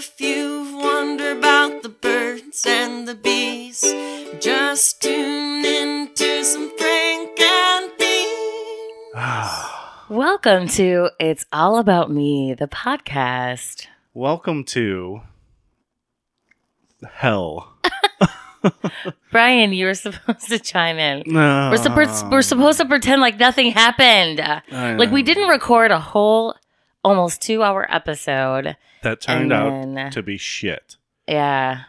If you've wondered about the birds and the bees, just tune in to some Frank and Beans. Welcome to It's All About Me, the podcast. Welcome to hell. Brian, you were supposed to chime in. No. We're, suppo- we're supposed to pretend like nothing happened. I Like, we know. didn't record a whole, almost two hour episode. That turned and out to be shit. Yeah.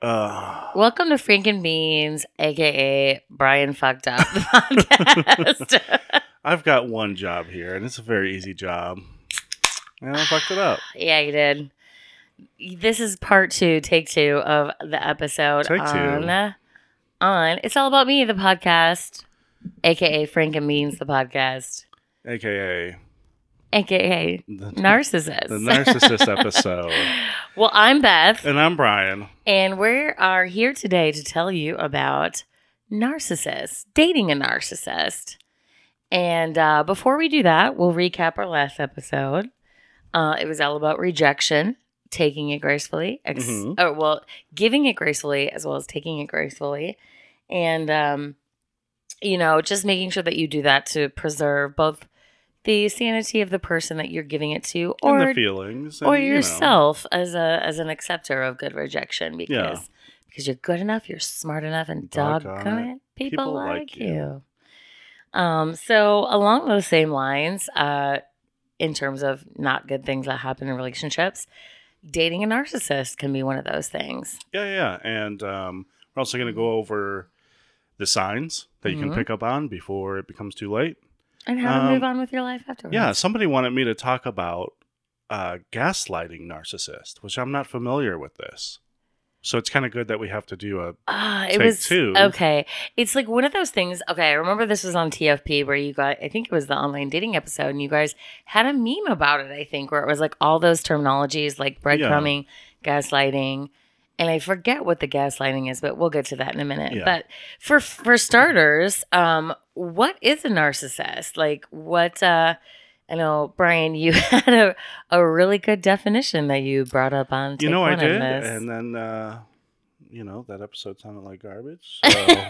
Uh, Welcome to Frank and Beans, aka Brian Fucked Up, the podcast. I've got one job here, and it's a very easy job. And I fucked it up. yeah, you did. This is part two, take two of the episode Take two. on on It's All About Me, the podcast, aka Frank and Beans, the podcast, AKA aka the, Narcissist. the narcissist episode. well, I'm Beth, And I'm Brian. and we are here today to tell you about narcissists, dating a narcissist. And uh, before we do that, we'll recap our last episode. Uh, it was all about rejection, taking it gracefully, ex- Mhm. oh, well, giving it gracefully as well as taking it gracefully. And, um, you know, just making sure that you do that to preserve both the sanity of the person that you're giving it to and or the feelings. or and, you know. yourself as a as an acceptor of good rejection because Yeah. because you're good enough, you're smart enough, and Doggone it, people, people like, you. you. Um, so along those same lines, uh, in terms of not good things that happen in relationships, dating a narcissist can be one of those things. Yeah, yeah. And um, we're also going to go over the signs that you Mhm. can pick up on before it becomes too late. And how to Um, move on with your life afterwards. Yeah, somebody wanted me to talk about uh, gaslighting narcissist, which I'm not familiar with this. So it's kind of good that we have to do a. Ah, it was two. okay. It's like one of those things. Okay, I remember this was on TFP where you got. I think it was the online dating episode, and you guys had a meme about it. I think where it was like all those terminologies like breadcrumbing, gaslighting, and I forget what the gaslighting is, but we'll get to that in a minute. Yeah. But for for starters, um, what is a narcissist? Like what? uh I know, Brian, you had a, a really good definition that you brought up on. You know, I did. And then, uh, you know, that episode sounded like garbage.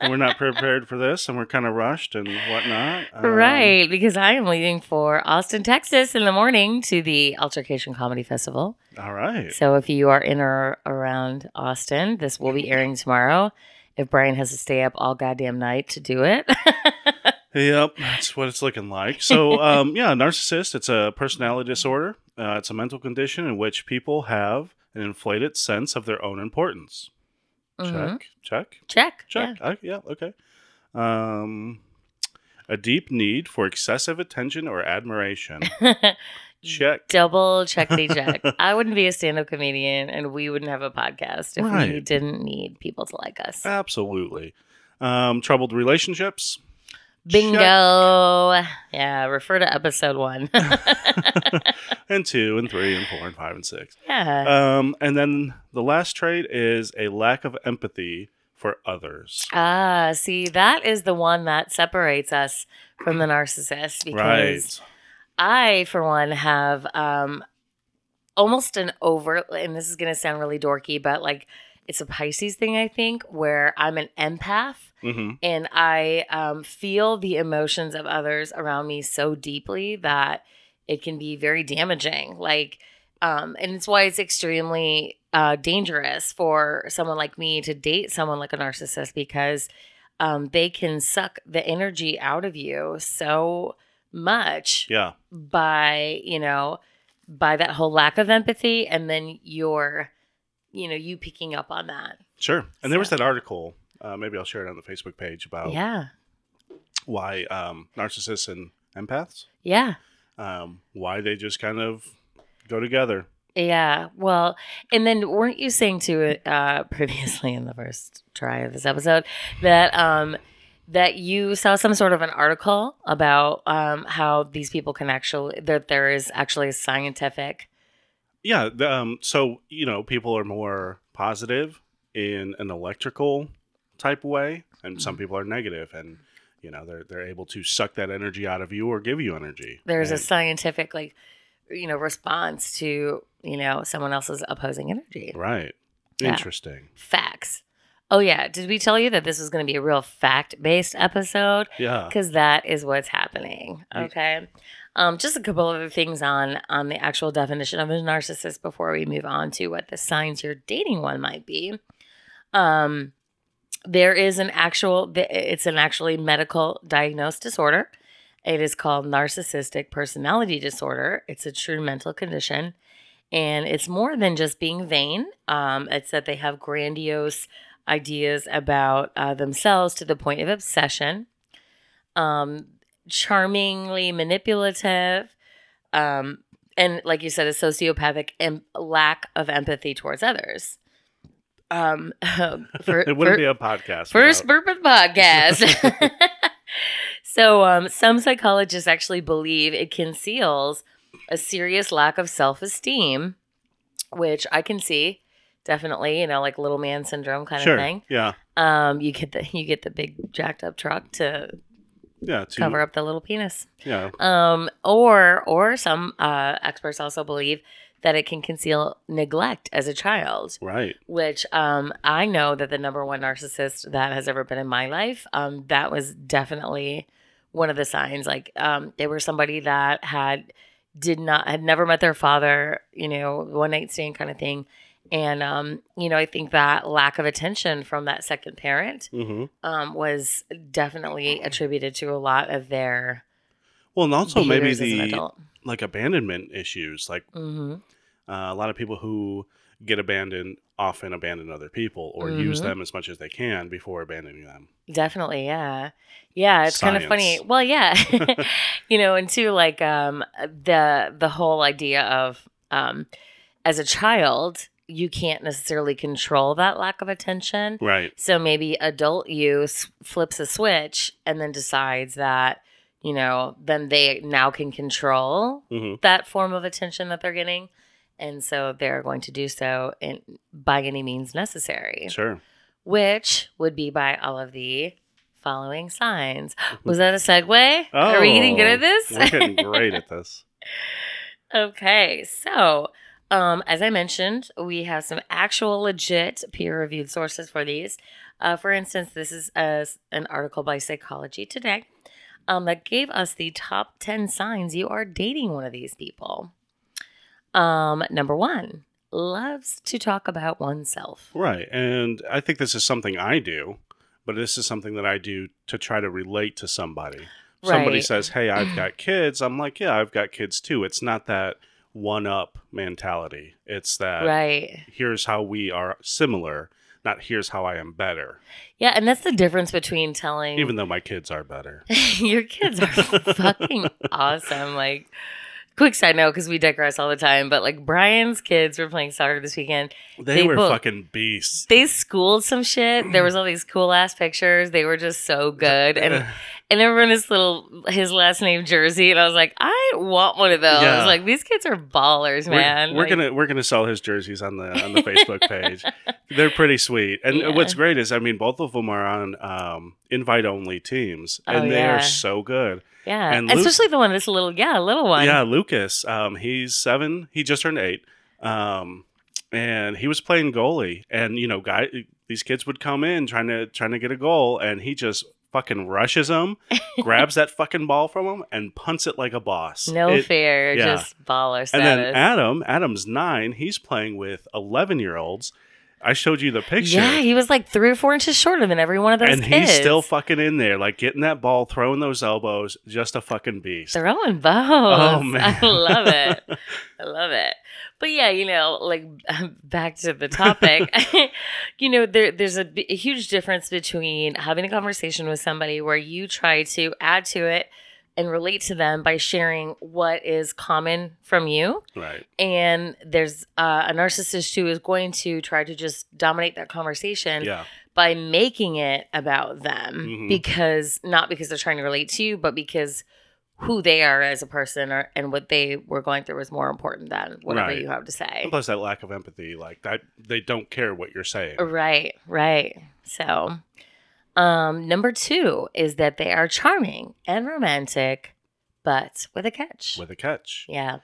So. we're not prepared for this, and we're kind of rushed and whatnot. Um, right, because I am leaving for Austin, Texas in the morning to the Altercation Comedy Festival. All right. So if you are in or around Austin, this will be airing tomorrow. If Brian has to stay up all goddamn night to do it. Yep, that's what it's looking like. So, um, yeah, narcissist, it's a personality disorder. Uh, it's a mental condition in which people have an inflated sense of their own importance. Mhm. Check, check, Check. check. I- yeah, okay. Um, a deep need for excessive attention or admiration. Check. Double checkity check. I wouldn't be a stand up comedian and we wouldn't have a podcast if we didn't need people to like us. Absolutely. Um, troubled relationships. Bingo. Yeah, refer to episode one. and two and three and four and five and six. yeah. Um, and then the last trait is a lack of empathy for others. Ah, see, that is the one that separates us from the narcissist because Right. I, for one, have um almost an over and this is gonna sound really dorky, but like it's a Pisces thing, I think, where I'm an empath hmm and I um, feel the emotions of others around me so deeply that it can be very damaging. Like, um, and it's why it's extremely uh, dangerous for someone like me to date someone like a narcissist because um, they can suck the energy out of you so much Yeah. by you know by that whole lack of empathy and then your you know you picking up on that Sure. And there was that article. Uh, maybe I'll share it on the Facebook page about yeah why um, narcissists and empaths, yeah um, why they just kind of go together. Yeah, well, and then weren't you saying to uh previously in the first try of this episode that um that you saw some sort of an article about um how these people can actually that there is actually a scientific Yeah. The, um, so, you know, people are more positive in an electrical type way, and some people are negative, and, you know, they're, they're able to suck that energy out of you or give you energy. there's a scientific like you know, response to, you know, someone else's opposing energy. Right. Yeah. Interesting. Facts. Oh, yeah. Did we tell you that this was going to be a real fact based episode? Yeah. Because that is what's happening. Okay. Um, just a couple other things on on the actual definition of a narcissist before we move on to what the signs you're dating one might be. Um, there is an actual it's an actually medical diagnosed disorder. It is called narcissistic personality disorder. It's a true mental condition, and it's more than just being vain. Um, it's that they have grandiose ideas about uh, themselves to the point of obsession. Um, charmingly manipulative, um, and like you said, a sociopathic em- lack of empathy towards others. Um, for, it wouldn't for- be a podcast. First without- podcast. so, um, some psychologists actually believe it conceals a serious lack of self esteem, which I can see definitely, you know, like little man syndrome kind sure. of thing. Yeah. Um, you get the you get the big jacked up truck to Yeah. To, cover up the little penis. Yeah. Um, or or some uh, experts also believe that it can conceal neglect as a child Right. which um, I know that the number one narcissist that has ever been in my life, um, that was definitely one of the signs. Like um, they were somebody that had did not had never met their father, you know, one night stand kind of thing. And um, you know, I think that lack of attention from that second parent hmm um, was definitely attributed to a lot of their Well, and also maybe behaviors as an the like abandonment issues. Like hmm uh, a lot of people who get abandoned often abandon other people or use Mhm. them as much as they can before abandoning them. Definitely, yeah. Yeah, it's kind of funny. Well, yeah. you know, and too like um the the whole idea of um as a child, you can't necessarily control that lack of attention. Right. So maybe adult you flips a switch and then decides that, you know, then they now can control hmm that form of attention that they're getting. And so they're going to do so in by any means necessary Sure. which would be by all of the following signs. Was that a segue? Are we getting good at this? Oh, We're getting great at this. okay, so um, as I mentioned, we have some actual legit peer reviewed sources for these. Uh, for instance, this is a, an article by Psychology Today um, that gave us the top 10 signs you are dating one of these people. Um, number one, loves to talk about oneself. Right. And I think this is something I do, but this is something that I do to try to relate to somebody. Somebody says, Hey, I've got kids. I'm like, Yeah, I've got kids too. It's not that one up mentality. It's that Right. here's how we are similar, not here's how I am better, Yeah, and that's the difference between telling even though my kids are better. your kids are fucking awesome. Like, quick side note because we digress all the time, but like Brian's kids were playing soccer this weekend. They, They were both- fucking beasts. They schooled some shit. There was all these cool ass pictures. They were just so good, and and they were in his little his last name jersey, and I was like, I want one of those. Yeah. Like these kids are ballers, We're- man. We're, Like, gonna we're gonna sell his jerseys on the on the Facebook page. They're pretty sweet. And Yeah. what's great is I mean both of them are on um, invite only teams, and Oh, they yeah. are so good. Yeah, and Luke- especially the one that's a little yeah, a little one. Yeah, Lucas. Um, he's seven. He just turned eight. Um, and he was playing goalie, and you know, guy, these kids would come in trying to trying to get a goal, and he just fucking rushes them, grabs that fucking ball from him, and punts it like a boss. no It- fear, yeah. just baller And status. then Adam, Adam's nine. He's playing with eleven year olds. I showed you the picture. Yeah, he was like three or four inches shorter than every one of those and kids. he's still fucking in there, like getting that ball, throwing those elbows, just a fucking beast. throwing bows. Oh, man. I love it. I love it. But yeah, you know, like back to the topic, you know, there there's a huge difference between having a conversation with somebody where you try to add to it and relate to them by sharing what is common from you right. and there's uh, a narcissist who is going to try to just dominate that conversation Yeah. by making it about them Mhm. because not because they're trying to relate to you, but because who they are as a person or, and what they were going through is more important than whatever Right. you have to say. And plus that lack of empathy, like that, they don't care what you're saying. Right, right. So, um, number two is that they are charming and romantic, but with a catch. With a catch. yeah.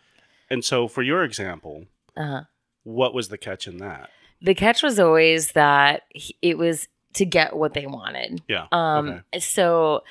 And so, for your example, Uh-huh. what was the catch in that? The catch was always that he- it was to get what they wanted. Yeah. Um, so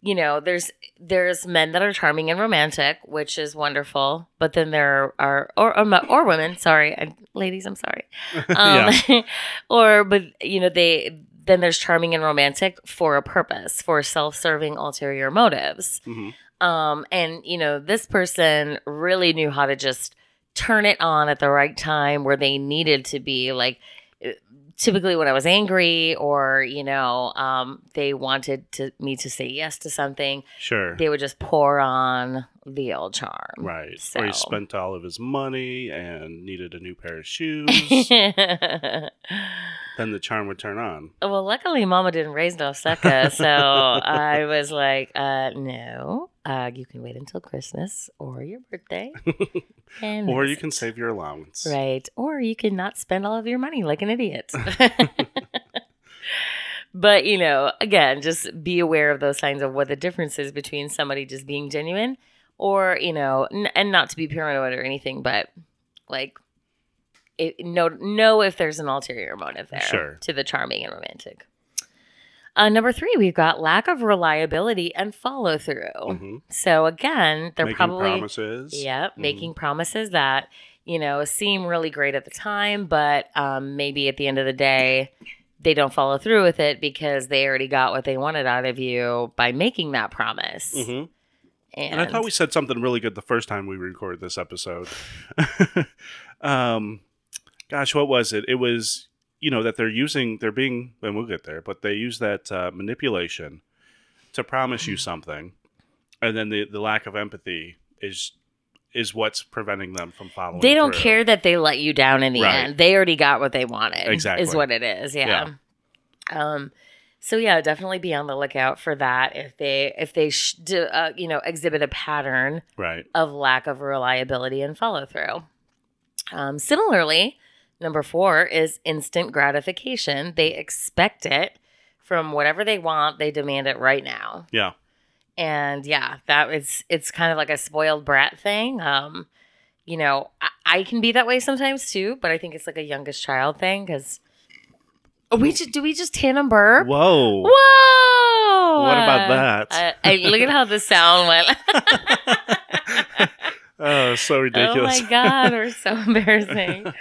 you know, there's there's men that are charming and romantic, which is wonderful, but then there are or or, or women, sorry, I, ladies, I'm sorry. Um, or but you know, they then there's charming and romantic for a purpose, for self-serving ulterior motives. hmm Um, and you know, this person really knew how to just turn it on at the right time where they needed to be. Like typically when I was angry or, you know, um, they wanted to me to say yes to something, Sure. they would just pour on the old charm. Right. Or he spent all of his money and needed a new pair of shoes. then the charm would turn on. well, luckily, Mama didn't raise no sucker, so I was like, uh, "No, uh, you can wait until Christmas or your birthday, and Or you can save your allowance. Right. Or you can not spend all of your money like an idiot. but, you know, again, just be aware of those signs of what the difference is between somebody just being genuine or, you know, n- and not to be paranoid or anything, but like, it, know, know if there's an ulterior motive there Sure. to the charming and romantic. Uh, number three, we've got lack of reliability and follow through. hmm So again, they're probably Making probably promises. Yep, Mhm. making promises that you know seem really great at the time, but um, maybe at the end of the day, they don't follow through with it because they already got what they wanted out of you by making that promise. hmm And, And I thought we said something really good the first time we recorded this episode. um, gosh, what was it? It was, you know, that they're using, they're being, and we'll get there, but they use that uh, manipulation to promise you something. And then the, the lack of empathy is is what's preventing them from following. they don't through. care that they let you down in the Right. end. They already got what they wanted. Exactly. is what it is. Yeah. Um. So yeah, definitely be on the lookout for that. If they if they sh- do, uh, you know exhibit a pattern Right. of lack of reliability and follow through. Um, similarly, number four is instant gratification. They expect it from whatever they want, they demand it right now. Yeah. And yeah, that is it's kind of like a spoiled brat thing. Um, you know, I, I can be that way sometimes too, but I think it's like a youngest child thing because we just do we just tandem burp? Whoa. Whoa! What about that? I, I, look at how the sound went. oh, so ridiculous. Oh my god, we're so embarrassing.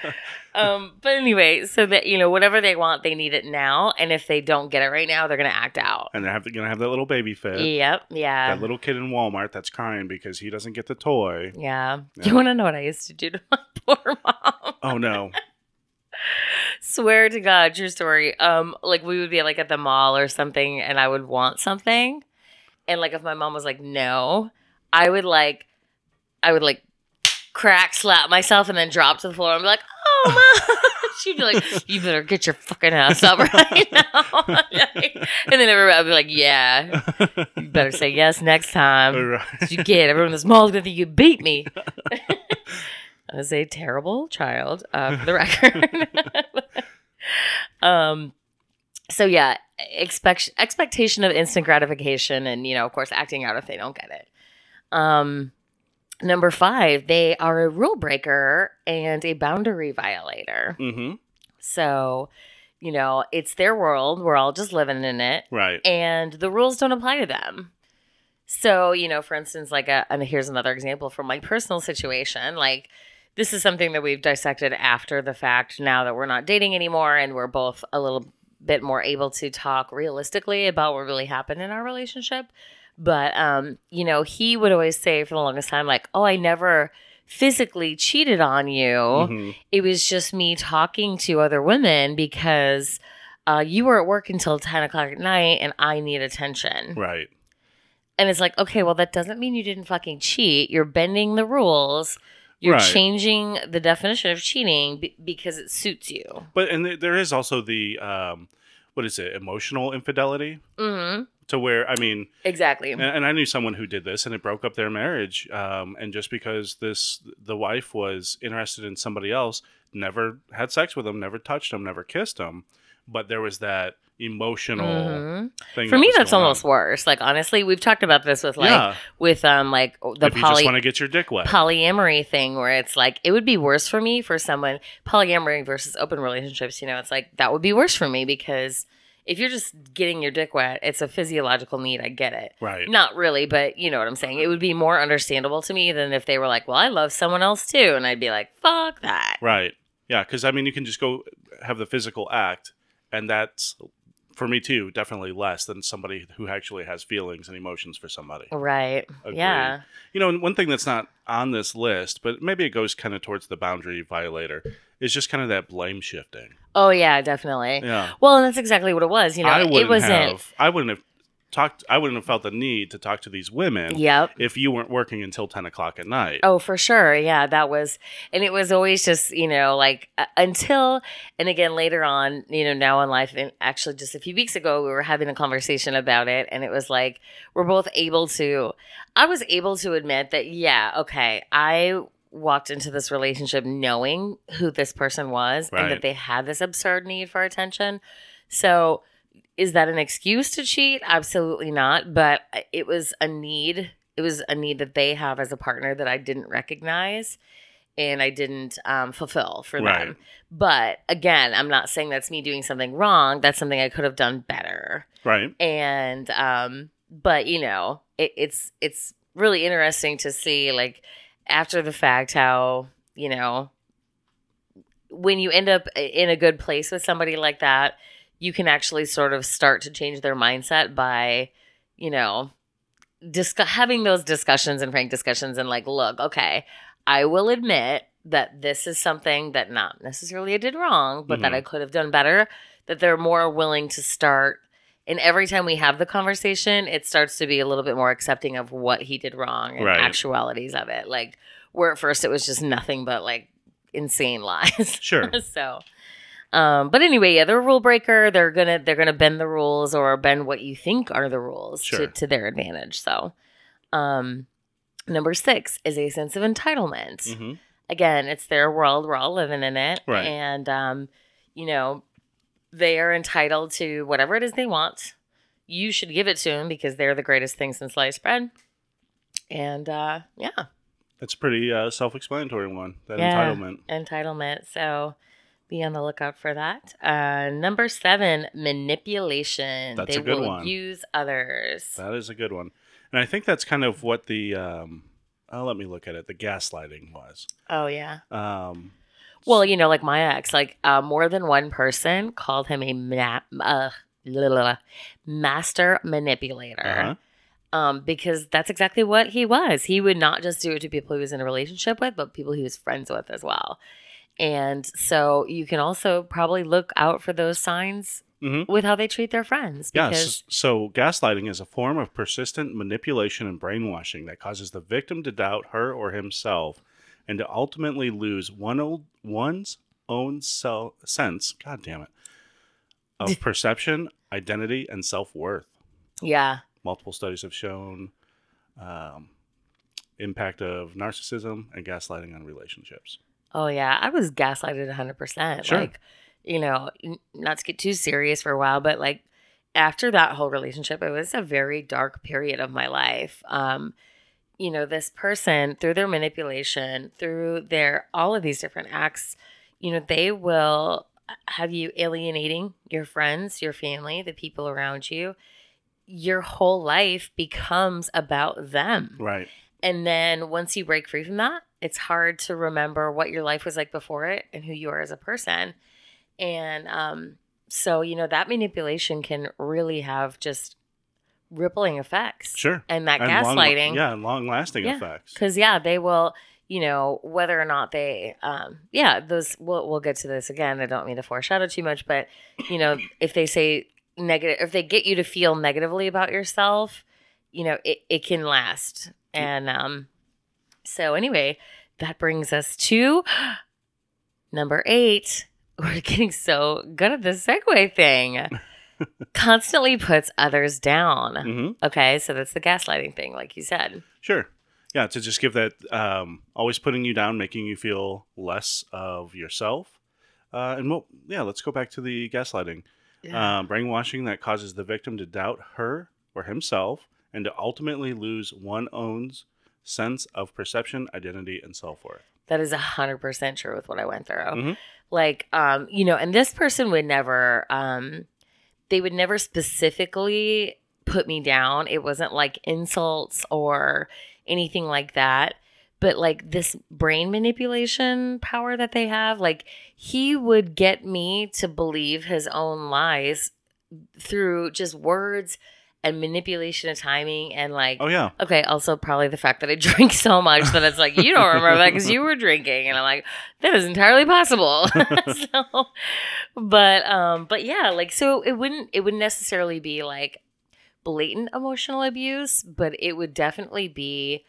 Um, but anyway, so that you know, whatever they want, they need it now, and if they don't get it right now, they're gonna act out. and they're have- gonna have that little baby fit. Yep, yeah, That little kid in Walmart that's crying because he doesn't get the toy. yeah. Yeah. You want to know what I used to do to my poor mom? Oh no. Swear to God, true story. Um, like we would be like at the mall or something, and I would want something, and like if my mom was like no, I would like, I would like crack slap myself and then drop to the floor and be like, oh She'd be like, "You better get your fucking ass up right now," Like, and then everybody would be like, "Yeah, you better say yes next time." Right. you get everyone in this mall gonna think you beat me. I was a terrible child, uh, for the record. um, so yeah, expect expectation of instant gratification, and you know, of course, acting out if they don't get it. Um, number five, they are a rule breaker and a boundary violator. Mm-hmm. So, you know, it's their world. We're all just living in it Right. and the rules don't apply to them. So, you know, for instance, like, a, and here's another example from my personal situation. Like, this is something that we've dissected after the fact now that we're not dating anymore and we're both a little bit more able to talk realistically about what really happened in our relationship. But, um, you know, he would always say for the longest time, like, oh, I never physically cheated on you Mhm. it was just me talking to other women because uh, you were at work until 10 o'clock at night and I need attention. Right. And it's like, okay, well, that doesn't mean you didn't fucking cheat. You're bending the rules. You're Right. changing the definition of cheating be- because it suits you. But and th- there is also the um, what is it? Emotional infidelity hmm to where I mean, Exactly. and, and I knew someone who did this, and it broke up their marriage. Um, and just because this the wife was interested in somebody else, never had sex with him, never touched him, never kissed him, but there was that emotional Mhm. thing. For that me, that's going on. almost worse. Like honestly, we've talked about this with like yeah. with um like the if you just poly want to get your dick wet. polyamory thing where it's like it would be worse for me for someone polyamory versus open relationships. You know, it's like that would be worse for me because if you're just getting your dick wet, it's a physiological need. I get it. right. Not really, but you know what I'm saying. It would be more understandable to me than if they were like, "Well, I love someone else too," and I'd be like, "Fuck that." Right. Yeah, because I mean, you can just go have the physical act, and that's for me too, definitely less than somebody who actually has feelings and emotions for somebody. Right. Agreed. Yeah. You know, and one thing that's not on this list, but maybe it goes kind of towards the boundary violator, is just kind of that blame shifting. Oh yeah, definitely. Yeah. Well, and that's exactly what it was. You know, I it wouldn't wasn't. have. I wouldn't have talked. I wouldn't have felt the need to talk to these women Yep. if you weren't working until ten o'clock at night. Oh, for sure. Yeah, that was, and it was always just, you know, like uh, until, and again, later on, you know, now in life, and actually just a few weeks ago, we were having a conversation about it, and it was like, we're both able to, I was able to admit that, yeah, okay, I walked into this relationship knowing who this person was and that they had this absurd need for attention. So, is that an excuse to cheat? Absolutely not. But it was a need. It was a need that they have as a partner that I didn't recognize and I didn't um, fulfill for Right. them. But again, I'm not saying that's me doing something wrong. That's something I could have done better. Right. And um, but you know, it, it's it's really interesting to see like after the fact how you know when you end up in a good place with somebody like that, you can actually sort of start to change their mindset by, you know, discuss having those discussions and frank discussions and like, look, okay, I will admit that this is something that not necessarily I did wrong, but that Mhm. I could have done better. That they're more willing to start. And every time we have the conversation, it starts to be a little bit more accepting of what he did wrong and Right. actualities of it. Like where at first it was just nothing but like insane lies. Sure. so um but anyway yeah they're a rule breaker they're gonna they're gonna bend the rules or bend what you think are the rules Sure. to, to their advantage so um number six is a sense of entitlement hmm again it's their world we're all living in it Right. and um you know they are entitled to whatever it is they want you should give it to them because they're the greatest thing since sliced bread and uh yeah That's a pretty uh, self-explanatory one. That Yeah. entitlement. entitlement. So be on the lookout for that. Uh, number seven, manipulation. That's they a good will one. use others. That is a good one. And I think that's kind of what the um, oh, let me look at it. The gaslighting was. oh yeah. Um, Well, you know, like my ex, like uh, more than one person called him a ma- uh, master manipulator. uh-huh. Um, because that's exactly what he was. He would not just do it to people he was in a relationship with, but people he was friends with as well. And so you can also probably look out for those signs Mhm. with how they treat their friends. Yes. Because So gaslighting is a form of persistent manipulation and brainwashing that causes the victim to doubt her or himself and to ultimately lose one old, one's own self sense, god damn it, of perception, identity, and self worth. yeah, Multiple studies have shown um, impact of narcissism and gaslighting on relationships. Oh yeah, I was gaslighted 100%. Sure. Like, you know, not to get too serious for a while, but like after that whole relationship, it was a very dark period of my life. Um you know, this person through their manipulation, through their all of these different acts, you know, they will have you alienating your friends, your family, the people around you. Your whole life becomes about them. Right. And then once you break free from that, it's hard to remember what your life was like before it and who you are as a person. And um, so, you know, that manipulation can really have just rippling effects. Sure. And that And long- gaslighting. yeah, and long lasting Yeah. effects. Because, yeah, they will, you know, whether or not they, um, yeah, those, we'll, we'll get to this again. I don't mean to foreshadow too much, but, you know, if they say negative, if they get you to feel negatively about yourself, you know, it, it can last. And um, so, anyway, that brings us to number eight. We're getting so good at this segue thing. Constantly puts others down. hmm Okay, so that's the gaslighting thing, like you said. Sure. Yeah, to just give that um, always putting you down, making you feel less of yourself. Uh, and well, yeah, let's go back to the gaslighting. Yeah. Um, brainwashing that causes the victim to doubt her or himself and to ultimately lose one own's sense of perception, identity, and self worth. That is a hundred percent true with what I went through. Mhm. Like, um, you know, and this person would never, um, they would never specifically put me down. It wasn't like insults or anything like that. But like this brain manipulation power that they have, like he would get me to believe his own lies through just words and manipulation of timing and like Oh, yeah. Okay, also probably the fact that I drink so much that it's like, you don't remember that because you were drinking. And I'm like, that is entirely possible. so, but, um, but yeah, like, so it wouldn't, it wouldn't necessarily be like blatant emotional abuse, but it would definitely be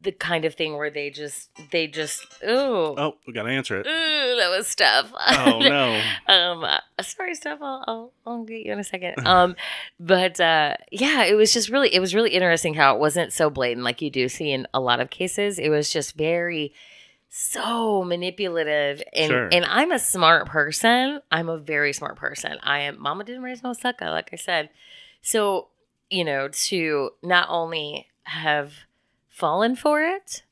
the kind of thing where they just, they just, ooh, Oh, we got to answer it. ooh, that was tough. Oh, no. um uh, sorry stuff I'll, I'll i'll get you in a second um but uh yeah it was just really it was really interesting how it wasn't so blatant like you do see in a lot of cases it was just very so manipulative and Sure. and i'm a smart person i'm a very smart person i am mama didn't raise no sucker like i said so you know to not only have fallen for it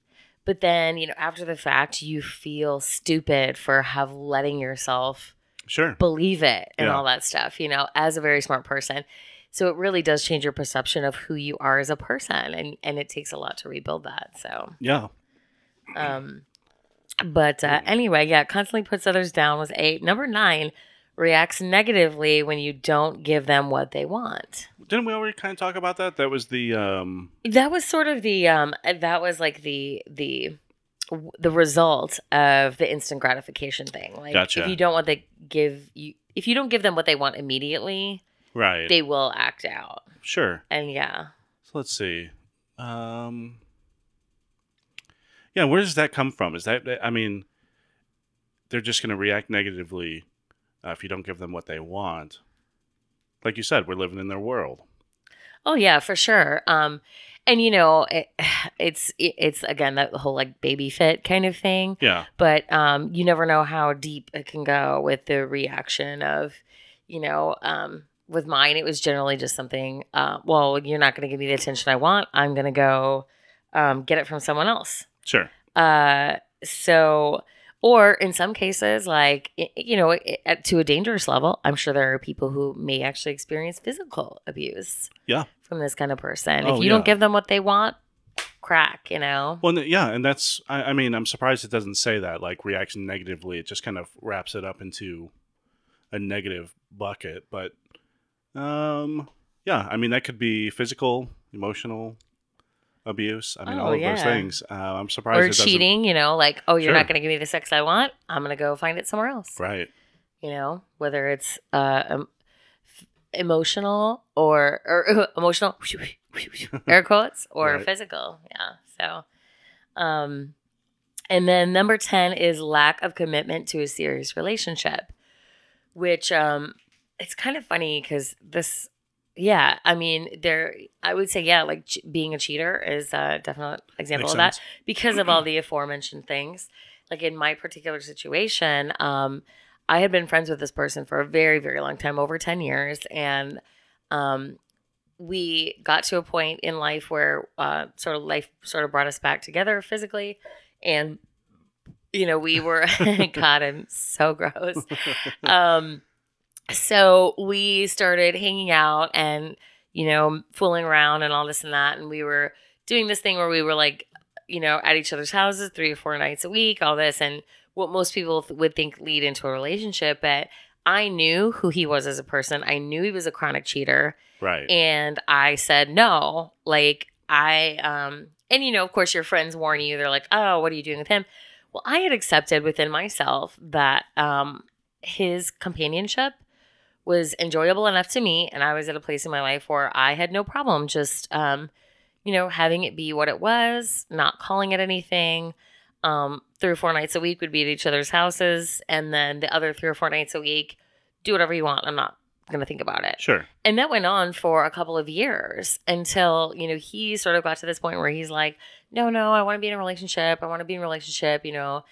but then you know after the fact you feel stupid for have letting yourself Sure. believe it and Yeah. all that stuff, you know, as a very smart person. So it really does change your perception of who you are as a person and and it takes a lot to rebuild that. So Yeah. um but uh, anyway, yeah, constantly puts others down was 8. Number 9 reacts negatively when you don't give them what they want. Didn't we already kind of talk about that? That was the um That was sort of the um that was like the the the result of the instant gratification thing. Like Gotcha. if you don't want to give you if you don't give them what they want immediately, right. they will act out. sure. And yeah. So let's see. Um Yeah, where does that come from? Is that I mean they're just going to react negatively uh, if you don't give them what they want. Like you said, we're living in their world. Oh yeah, for sure. Um and you know, it, it's it's again that whole like baby fit kind of thing, Yeah. but um you never know how deep it can go with the reaction of, you know, um with mine it was generally just something uh well, you're not going to give me the attention I want. I'm going to go um get it from someone else. Sure. Uh, so, or in some cases, like, you know, to a dangerous level, I'm sure there are people who may actually experience physical abuse. Yeah. From this kind of person. Oh, if you yeah. don't give them what they want, crack, you know? Well, yeah, and that's I, I mean, I'm surprised it doesn't say that like reaction negatively. It just kind of wraps it up into a negative bucket, but um yeah, I mean that could be physical, emotional abuse. I mean Oh, all of those things. Uh, I'm surprised Or it doesn't- cheating, you know, like, oh, you're Sure. not going to give me the sex I want. I'm going to go find it somewhere else. Right. You know, whether it's uh, um, emotional or, or emotional, air quotes, or Right. physical. Yeah. So, um, and then number 10 is lack of commitment to a serious relationship, which, um, it's kind of funny because this, yeah, I mean, there, I would say, yeah, like ch- being a cheater is a definite example Makes of that sense. because of all the aforementioned things. Like in my particular situation, um, I had been friends with this person for a very, very long time, over 10 years. And um, we got to a point in life where uh, sort of life sort of brought us back together physically. And, you know, we were, God, I'm so gross. Um, so we started hanging out and, you know, fooling around and all this and that. And we were doing this thing where we were like, you know, at each other's houses three or four nights a week, all this, and what most people th- would think lead into a relationship. But I knew who he was as a person. I knew he was a chronic cheater, Right. and I said no. Like I, um, and you know, of course, your friends warn you. They're like, "Oh, what are you doing with him?" Well, I had accepted within myself that um, his companionship was enjoyable enough to me, and I was at a place in my life where I had no problem just. Um, you know, having it be what it was, not calling it anything. Um, three or four nights a week would be at each other's houses, and then the other three or four nights a week, do whatever you want. I'm not gonna think about it. sure. And that went on for a couple of years until, you know, he sort of got to this point where he's like, no, no, I want to be in a relationship. I want to be in a relationship, you know.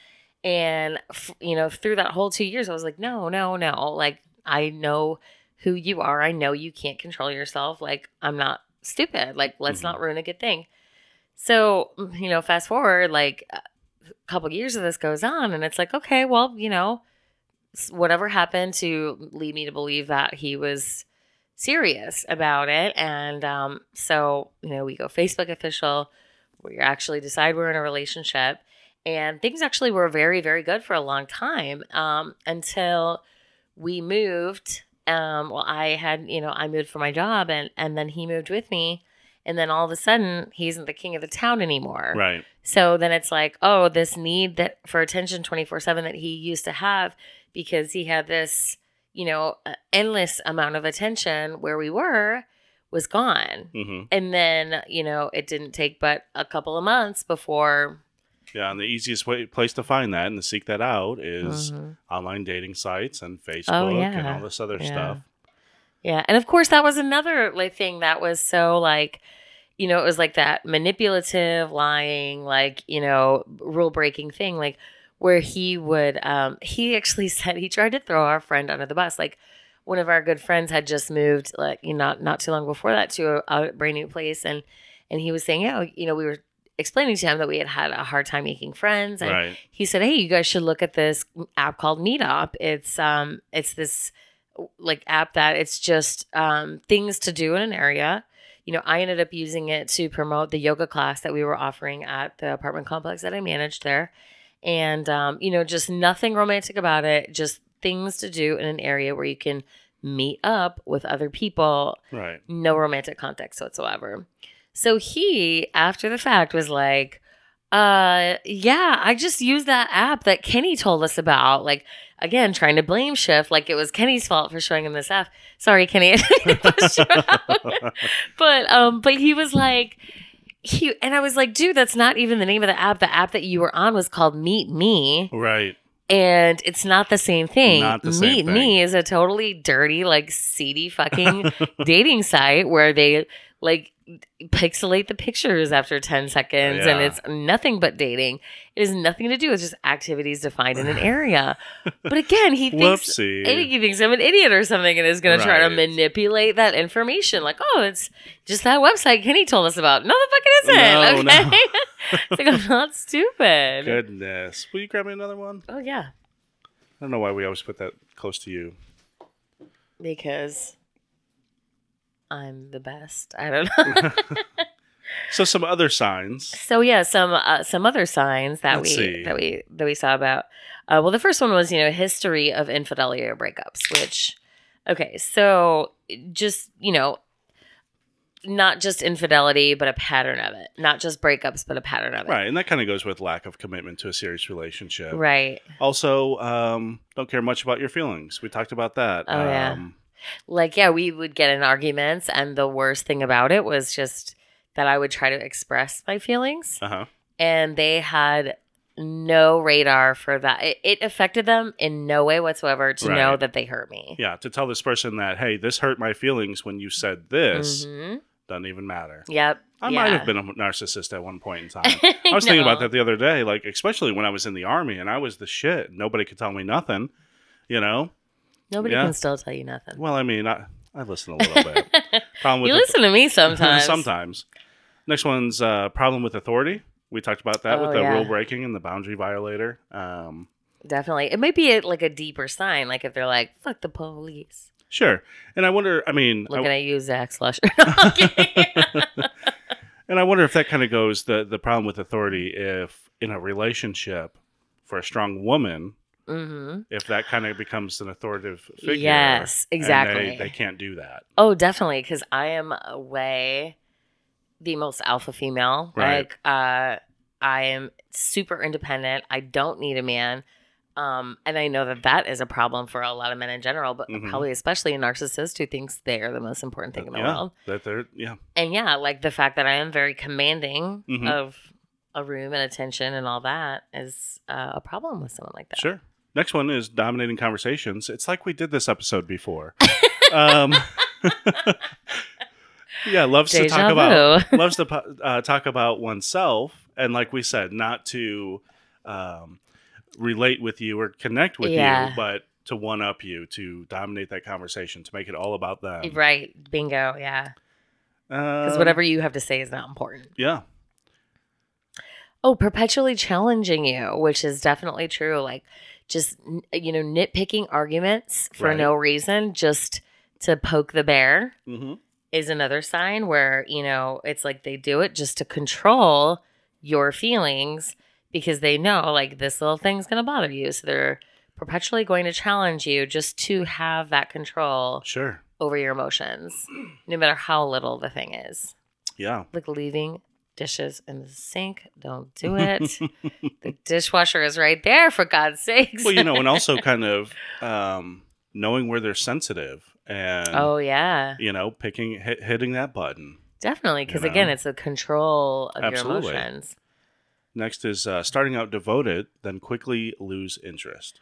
And, f- you know, through that whole two years, I was like, no, no, no. Like, I know who you are. I know you can't control yourself. Like, I'm not stupid. Like, let's Mhm. not ruin a good thing. So, mm, you know, fast forward, like a couple years of this goes on, and it's like, okay, well, you know, whatever happened to lead me to believe that he was serious about it. And um, so, you know, we go Facebook official. We actually decide we're in a relationship. And things actually were very, very good for a long time um, until we moved. Um, well, I had, you know, I moved for my job and, and then he moved with me. And then all of a sudden, he isn't the king of the town anymore. Right. So then it's like, oh, this need that for attention 24 7 that he used to have because he had this, you know, uh, endless amount of attention where we were was gone. hmm And then, you know, it didn't take but a couple of months before. Yeah, and the easiest way place to find that and to seek that out is Mhm. online dating sites and Facebook and yeah. all this other Yeah. stuff. Yeah. And of course, that was another like thing that was so like, you know, it was like that manipulative, lying, like, you know, rule breaking thing, like where he would, um, he actually said he tried to throw our friend under the bus. Like one of our good friends had just moved, like, you know, not, not too long before that to a, a brand new place. And, and he was saying, yeah, you know, we were explaining to him that we had had a hard time making friends. And Right. he said, "Hey, you guys should look at this app called Meetup. It's um, it's this like app that it's just um, things to do in an area. You know, I ended up using it to promote the yoga class that we were offering at the apartment complex that I managed there, and um, you know, just nothing romantic about it. Just things to do in an area where you can meet up with other people Right. no romantic context whatsoever. So he, after the fact, was like, uh, yeah, I just used that app that Kenny told us about. Like, again, trying to blame shift, like it was Kenny's fault for showing him this app. Sorry, Kenny. I didn't push you out. but um, but he was like, he and I was like, dude, that's not even the name of the app. The app that you were on was called Meet Me Right. and it's not the same thing. Not the same Meet thing. Me is a totally dirty, like seedy fucking dating site where they like pixelate the pictures after 10 seconds and it's nothing but dating. It has nothing to do with just activities defined in an area. but again, he thinks. He thinks I'm an idiot or something and is going to try to manipulate that information. Like, oh, it's just that website Kenny told us about. No, the fuck it isn't. No, okay. no. it's like, I'm not stupid. Goodness. Will you grab me another one? Oh, yeah. I don't know why we always put that close to you. because I'm the best. I don't know. So some other signs. so yeah, some uh, some other signs that Let's we see. that we that we saw about. Uh, well, the first one was you know history of infidelity or breakups, which okay, so just you know. Not just infidelity, but a pattern of it. Not just breakups, but a pattern of it. Right. And that kind of goes with lack of commitment to a serious relationship. Right. Also, um, don't care much about your feelings. We talked about that. Oh, yeah. Like, yeah, we would get in arguments, and the worst thing about it was just that I would try to express my feelings. uh-huh. and they had no radar for that. It, it affected them in no way whatsoever to know that they hurt me. Yeah. To tell this person that, hey, this hurt my feelings when you said this Mhm. doesn't even matter. Yep. I yeah. might have been a narcissist at one point in time. I was thinking about that the other day, like especially when I was in the army and I was the shit. Nobody could tell me nothing. You know? Nobody Yeah. can still tell you nothing. Well, I mean, I, I listen a little bit. Problem with you listen to me sometimes. Sometimes. Next one's uh, problem with authority. We talked about that with Oh, the yeah. rule breaking and the boundary violator. Um, Definitely. It might be a, like a deeper sign, like if they're like, fuck the police. sure. And I wonder, I mean, Looking I, at you, Zach Slusher. And I wonder if that kind of goes the, the problem with authority if in a relationship for a strong woman, hmm if that kind of becomes an authoritative figure. Yes, exactly. they, they can't do that. Oh, definitely, because I am way the most alpha female. Right. Like, uh, I am super independent. I don't need a man. Um, and I know that that is a problem for a lot of men in general, but Mhm. probably especially a narcissist who thinks they are the most important thing in the yeah. world. That they're, yeah. And yeah, like the fact that I am very commanding Mhm. of a room and attention and all that is uh, a problem with someone like that. Sure. Next one is dominating conversations. It's like we did this episode before. um, yeah, loves to Deja talk about loves to uh, talk about oneself, and like we said, not to um, relate with you or connect with Yeah. you, but to one up you, to dominate that conversation, to make it all about them. Right. Bingo. Yeah. Because Um, whatever you have to say is not important. Yeah. Oh, perpetually challenging you, which is definitely true. Like just, you know, nitpicking arguments for Right. no reason, just to poke the bear hmm is another sign where, you know, it's like they do it just to control your feelings because they know like this little thing's going to bother you. So they're perpetually going to challenge you just to have that control Sure. over your emotions, no matter how little the thing is. Yeah. Like leaving dishes in the sink. Don't do it. the dishwasher is right there, for God's sakes. well, you know, and also kind of um, knowing where they're sensitive and oh, yeah. you know, picking hit, hitting that button. Definitely. Because You again, it's the control of Absolutely. your emotions. Next is uh, starting out devoted, then quickly lose interest.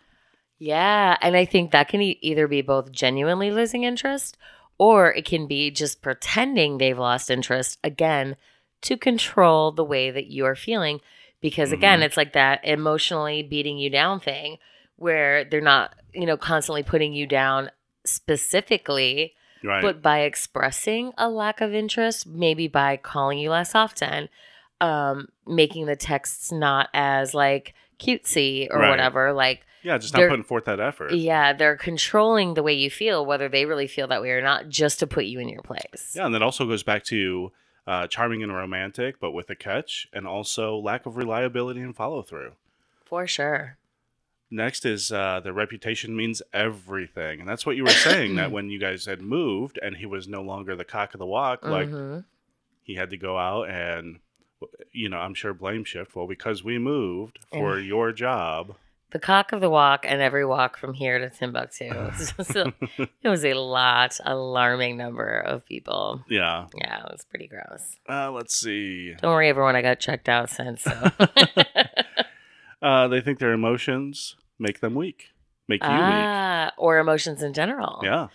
Yeah. And I think that can e- either be both genuinely losing interest or it can be just pretending they've lost interest again to control the way that you're feeling. Because again, Mhm. it's like that emotionally beating you down thing where they're not, you know, constantly putting you down specifically, Right. but by expressing a lack of interest, maybe by calling you less often, um, making the texts not as like cutesy or Right. whatever, like yeah, just not putting forth that effort. yeah, they're controlling the way you feel, whether they really feel that way or not, just to put you in your place. Yeah, and that also goes back to uh, charming and romantic, but with a catch, and also lack of reliability and follow through. For sure. Next is uh, the reputation means everything, and that's what you were saying that when you guys had moved and he was no longer the cock of the walk, like Mhm. he had to go out and you know I'm sure blame shift. Well, because we moved for your job, The cock of the walk and every walk from here to Timbuktu. so it was a lot, alarming number of people. yeah. Yeah, it was pretty gross. Uh, let's see. Don't worry, everyone. I got checked out since. So. Uh, they think their emotions make them weak, make you weak. ah, or emotions in general. Yeah,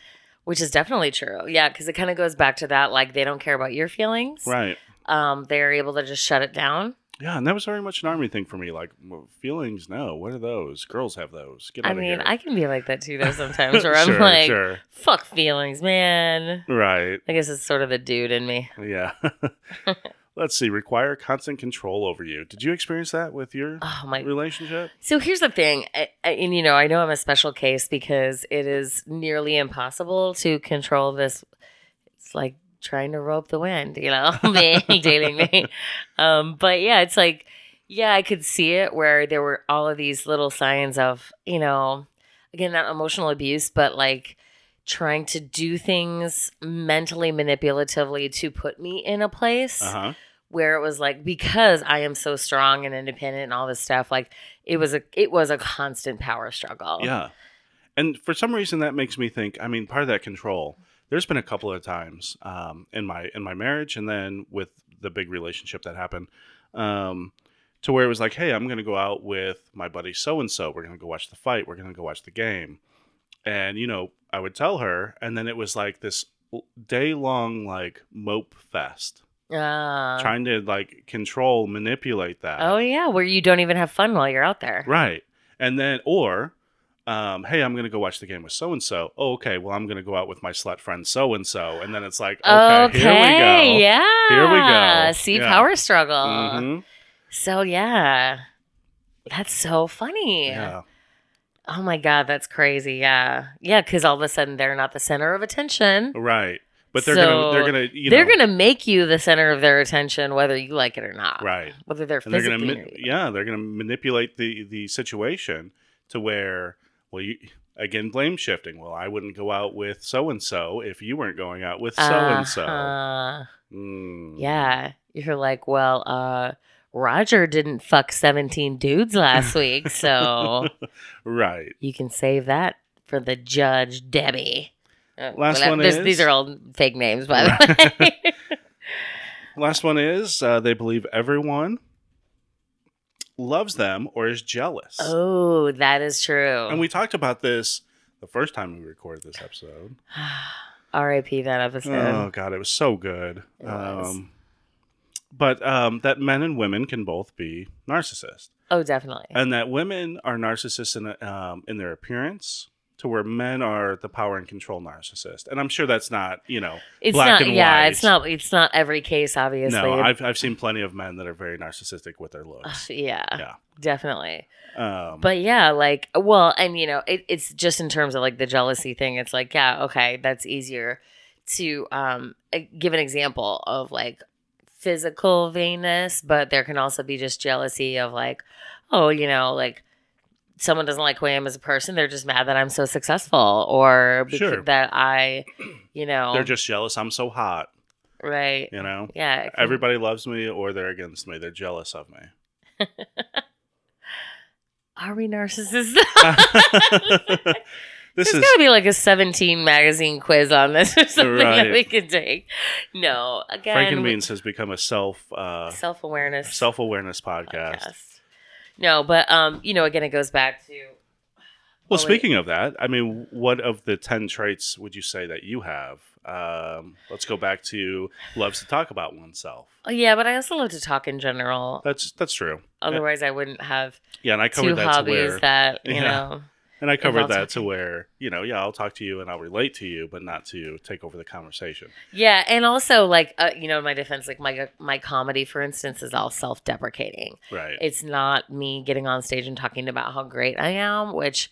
which is definitely true. Yeah, because it kind of goes back to that. Like they don't care about your feelings. right. Um, they're able to just shut it down. Yeah, and that was very much an army thing for me. Like well, feelings, no. What are those? Girls have those. Get out I of mean, here. I can be like that too, though. Sometimes, where I'm like, sure. "Fuck feelings, man." Right. I guess it's sort of the dude in me. Yeah. Let's see. Require constant control over you. Did you experience that with your Oh my relationship? So here's the thing, I, I- and you know, I know I'm a special case because it is nearly impossible to control this. It's like trying to rope the wind, you know, dating me. Um, but yeah, it's like, yeah, I could see it where there were all of these little signs of, you know, again, not emotional abuse, but like trying to do things mentally manipulatively to put me in a place Uh huh. where it was like because I am so strong and independent and all this stuff, like it was a it was a constant power struggle. Yeah. And for some reason, that makes me think. I mean, part of that control. There's been a couple of times um, in my in my marriage, and then with the big relationship that happened, um, to where it was like, hey, I'm going to go out with my buddy so and so. We're going to go watch the fight. We're going to go watch the game. And you know, I would tell her, and then it was like this day long like mope fest, Uh, trying to like control, manipulate that. oh yeah, where you don't even have fun while you're out there. Right. And then, or, um, hey, I'm going to go watch the game with so and so. Oh, okay. Well, I'm going to go out with my slut friend so and so. And then it's like, okay, Okay, here we go. yeah. Here we go. See Yeah. power struggle. Mhm. So yeah, that's so funny. Yeah. Oh my god, that's crazy. Yeah, yeah, because all of a sudden they're not the center of attention. Right. But they're So, gonna they're gonna you they're gonna make you the center of their attention, whether you like it or not. right. Whether they're And they're physically. gonna ma- yeah they're gonna manipulate the the situation to where well you again blame shifting. Well, I wouldn't go out with so and so if you weren't going out with so and so. Yeah. You're like, well, uh, Roger didn't fuck 17 dudes last week, so Right. you can save that for the judge, Debbie. Uh, Last whatever. one is- These are all fake names, by the way. Last one is uh, they believe everyone loves them or is jealous. oh, that is true. And we talked about this the first time we recorded this episode. R.I.P. that episode. Oh god, it was so good. It was. Um, but um, that men and women can both be narcissists, oh, definitely. and that women are narcissists in um, in their appearance, to where men are the power and control narcissist, and I'm sure that's not you know It's black not. and yeah, white. it's not. It's not every case, obviously. No, I've I've seen plenty of men that are very narcissistic with their looks. yeah, Yeah. definitely. Um, But yeah, like, well, and you know, it, it's just in terms of like the jealousy thing. It's like, yeah, okay, that's easier to um uh, give an example of like physical vainness, but there can also be just jealousy of like, oh, you know, like someone doesn't like who I am as a person. They're just mad that I'm so successful, or because Sure. that I, you know, they're just jealous. I'm so hot. right. You know, Yeah, can- everybody loves me or they're against me. They're jealous of me. Are we narcissists? this There's is got to be like a 17 magazine quiz on this or something Right. that we could take. No, again, Frank and Beans has become a self uh, self awareness self awareness podcast. podcast. No, but um, you know, again, it goes back to Well, speaking of that, I mean, what of the ten traits would you say that you have? Um, let's go back to loves to talk about oneself. oh, yeah, but I also love to talk in general. That's that's true. Otherwise, I wouldn't have Yeah, and I covered two that hobbies where, that you Yeah. know. And I covered that to where you know, yeah, I'll talk to you and I'll relate to you, but not to take over the conversation. Yeah, and also like uh, you know, in my defense, like my my comedy, for instance, is all self deprecating. Right. It's not me getting on stage and talking about how great I am, which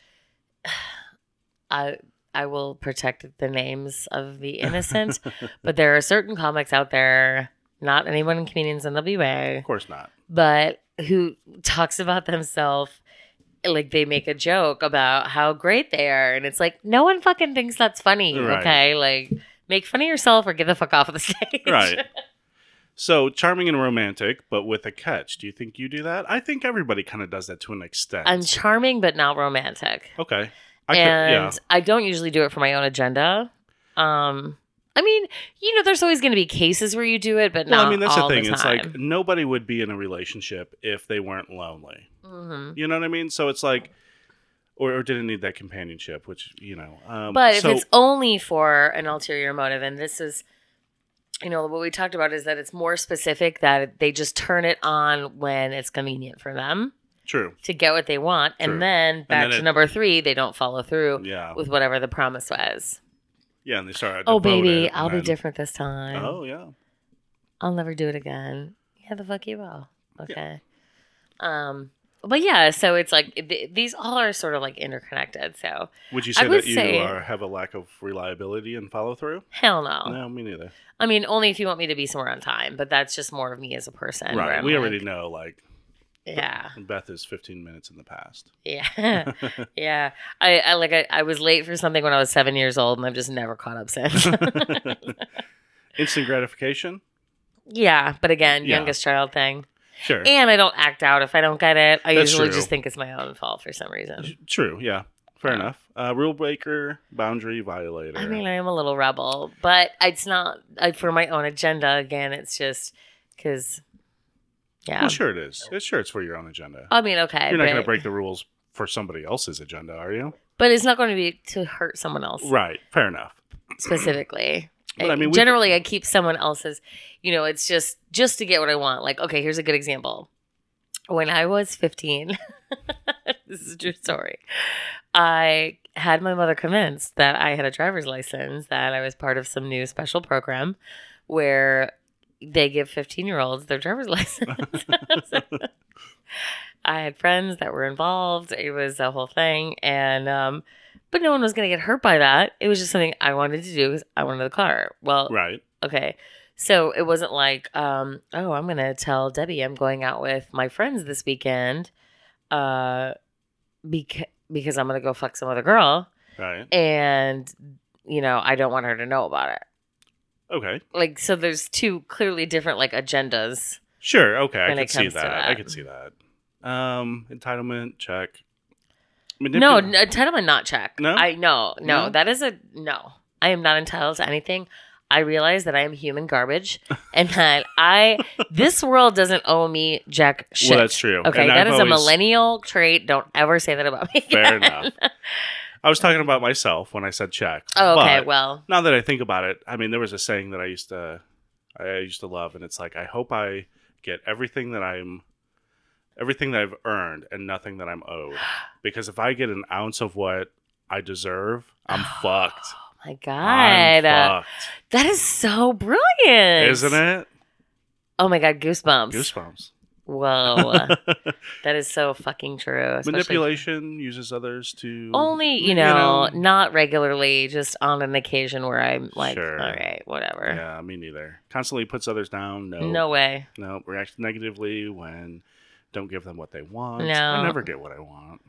I I will protect the names of the innocent, but there are certain comics out there, not anyone in comedians NWA, of course not. but who talks about themselves like they make a joke about how great they are and it's like no one fucking thinks that's funny Right. okay like make fun of yourself or get the fuck off of the stage Right. So charming and romantic, but with a catch. Do you think you do that? I think everybody kind of does that to an extent. i'm charming but not romantic okay. I could, and yeah. I don't usually do it for my own agenda. Um, I mean, you know, there's always going to be cases where you do it, but Well, I mean, that's the thing. it's like nobody would be in a relationship if they weren't lonely. Mhm. You know what I mean? So it's like, or, or didn't need that companionship, which you know. Um, But so, if it's only for an ulterior motive, and this is, you know, what we talked about is that it's more specific that they just turn it on when it's convenient for them true, to get what they want, and then back then to it- number three, they don't follow through yeah, with whatever the promise was. yeah, and they start. Oh, baby, and I'll be different this time. Oh yeah, I'll never do it again. Yeah, the fuck you will. Okay. Um, but yeah, so it's like th- these all are sort of like interconnected. So would you say would that you say- are, have a lack of reliability and follow through? hell no. No, me neither. I mean, only if you want me to be somewhere on time. But that's just more of me as a person. right, we like, already know. Like Yeah, Beth is 15 minutes in the past. yeah, yeah. I, I like I, I was late for something when I was seven years old, and I've just never caught up since. Instant gratification. yeah, but again, Yeah. youngest child thing, Sure. and I don't act out if I don't get it. I That's usually true. just think it's my own fault for some reason. True. Yeah. Fair Yeah. enough. Uh, rule breaker, boundary violator. I mean, I am a little rebel, but it's not I, for my own agenda. Again, it's just because, yeah. well, sure it is. It's sure it's for your own agenda. I mean, okay, You're not going to break the rules for somebody else's agenda, are you? but it's not going to be to hurt someone else Right. Fair enough. specifically. But, I mean, we- generally, I keep someone else's. You know, it's just just to get what I want. Like, okay, here's a good example. When I was 15, this is a true story. I had my mother convinced that I had a driver's license, that I was part of some new special program where they give 15 year olds their driver's license. I had friends that were involved. It was a whole thing. And, um, but no one was going to get hurt by that. It was just something I wanted to do because I wanted the car. Well, Right. okay. So it wasn't like, um, oh, I'm going to tell Debbie I'm going out with my friends this weekend uh, beca- because I'm going to go fuck some other girl. Right. And, you know, I don't want her to know about it. Okay. Like, so there's two clearly different, like, agendas. Sure. Okay. I can see to that. I can see that. Um, entitlement check. No, entitlement not check. No? I no, no, No? that is a no. I am not entitled to anything. I realize that I am human garbage and that I this world doesn't owe me jack shit. Well, that's true. Okay, And that I've is a millennial trait. Don't ever say that about me. Fair enough. I was talking about myself when I said check. Oh, okay, well, now that I think about it, I mean, there was a saying that I used to, I used to love, and it's like, I hope I get everything that I'm, everything that I've earned, and nothing that I'm owed. Because if I get an ounce of what I deserve, I'm fucked. Oh my god. Uh, fucked. that is so brilliant. Isn't it? Oh my god, goosebumps. Goosebumps. Whoa. that is so fucking true. Manipulation uses others to Only, you know, not regularly, just on an occasion where I'm like, Sure. all right, whatever. Yeah, me neither. Constantly puts others down. No, No way. no. Reacts negatively when don't give them what they want. No. I never get what I want.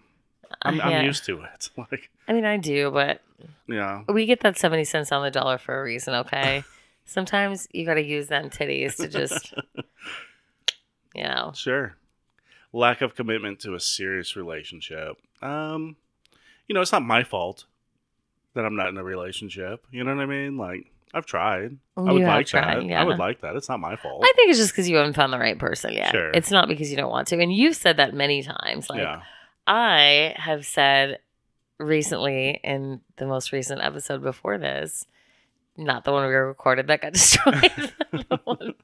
I'm, I'm yeah. used to it. Like, I mean, I do, but yeah, we get that 70 cents on the dollar for a reason, okay? Sometimes you got to use them titties to just, you know. sure. Lack of commitment to a serious relationship. Um, you know, it's not my fault that I'm not in a relationship. You know what I mean? Like, I've tried. I would like tried, that. yeah. I would like that. It's not my fault. I think it's just because you haven't found the right person yet. Sure. It's not because you don't want to. And you've said that many times. Like, yeah. I have said recently in the most recent episode before this, not the one we recorded that got destroyed, the one,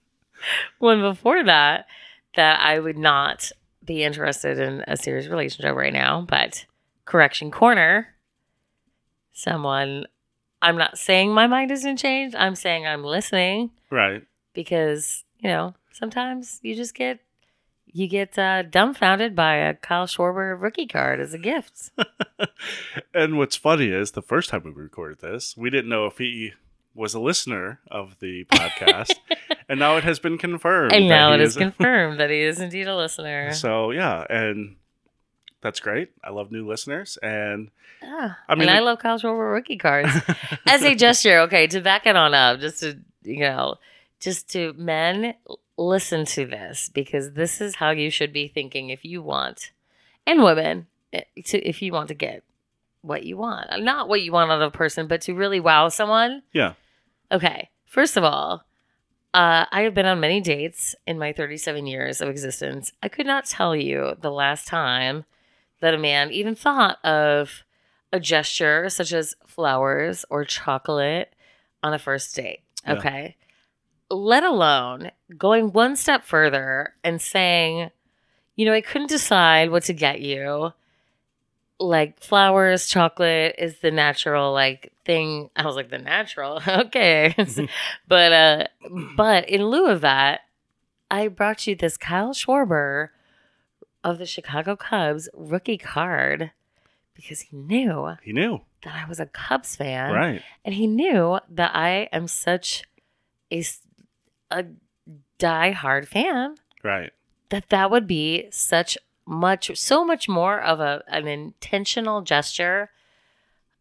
one before that, that I would not be interested in a serious relationship right now. But correction corner, someone, I'm not saying my mind isn't changed. I'm saying I'm listening Right. because you know sometimes you just get you get uh, dumbfounded by a Kyle Schwarber rookie card as a gift. and what's funny is the first time we recorded this, we didn't know if he was a listener of the podcast, and now it has been confirmed. and now it is is- confirmed that he is indeed a listener. So yeah, and that's great. I love new listeners, and Ah, I mean, and I love Kyle Schwarber rookie cards as a gesture. Okay, to back it on up, just to you know, just to men listen to this because this is how you should be thinking if you want, and women, eh, to if you want to get what you want, not what you want out of a person, but to really wow someone. Yeah. Okay. First of all, uh, I have been on many dates in my 37 years of existence. I could not tell you the last time that a man even thought of a gesture such as flowers or chocolate on a first date. Yeah. Okay. Let alone going one step further and saying, you know, I couldn't decide what to get you. Like flowers, chocolate is the natural like thing. I was like, the natural, okay. but uh but in lieu of that, I brought you this Kyle Schwarber of the Chicago Cubs rookie card because he knew he knew, that I was a Cubs fan. right? And he knew that I am such a, s- a die-hard fan Right. that that would be such much, so much more of a an intentional gesture.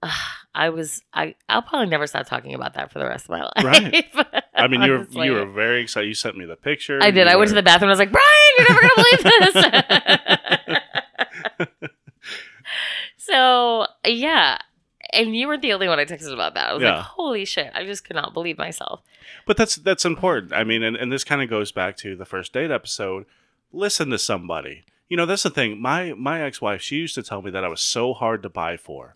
Ugh, I was, I, I'll probably never stop talking about that for the rest of my life. Right. I mean, you were honestly. you were very excited. You sent me the picture. I did. You I went to were- the bathroom. I was like, Brian, you're never gonna believe this. so yeah, and you weren't the only one I texted about that. I was Yeah. like, holy shit! I just could not believe myself. But that's that's important. I mean, and, and this kind of goes back to the first date episode. Listen to somebody. You know, that's the thing. My my ex wife, she used to tell me that I was so hard to buy for.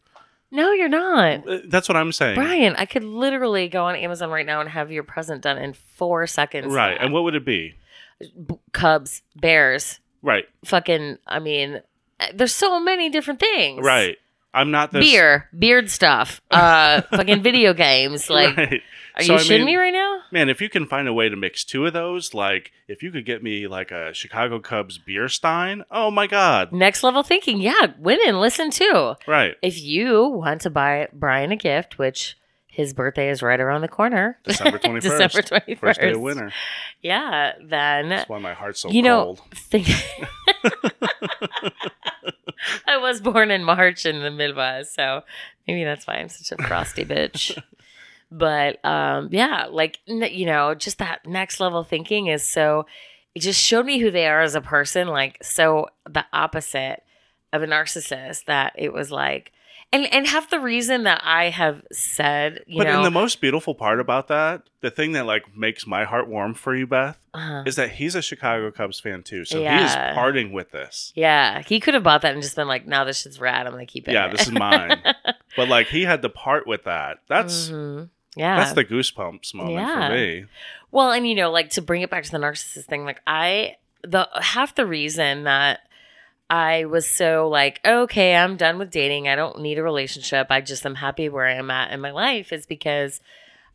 No, you're not. Uh, That's what I'm saying. Brian, I could literally go on Amazon right now and have your present done in four seconds. Right. And what would it be? B- Cubs, Bears, Right. fucking. I mean, uh, there's so many different things. Right. I'm not this Beer, beard stuff, uh, fucking video games. Like, right. Are So, you I shitting mean- me right now? Man, if you can find a way to mix two of those, like if you could get me like a Chicago Cubs beer stein, oh my god. Next level thinking. Yeah, women, listen too. Right. If you want to buy Brian a gift, which his birthday is right around the corner, December 21st. December 21st. First day of winter. Yeah, then That's why my heart's so you know, think I was born in March in the Midwest, so maybe that's why I'm such a frosty bitch. But um, yeah, like you know, just that next level thinking is so. It just showed me who they are as a person, like so the opposite of a narcissist. That it was like, and and half the reason that I have said, you know but know, in the most beautiful part about that, the thing that like makes my heart warm for you, Beth, uh, is that he's a Chicago Cubs fan too. So he is parting with this. yeah, he could have bought that and just been like, "No, this shit's rad. I'm gonna keep it." Yeah, this is mine. But like he had to part with that. That's Mhm. Yeah, that's the goosebumps moment Yeah. for me. Well, and you know, like to bring it back to the narcissist thing, like I the half the reason that I was so like, okay, I'm done with dating. I don't need a relationship. I just am happy where I am at in my life is because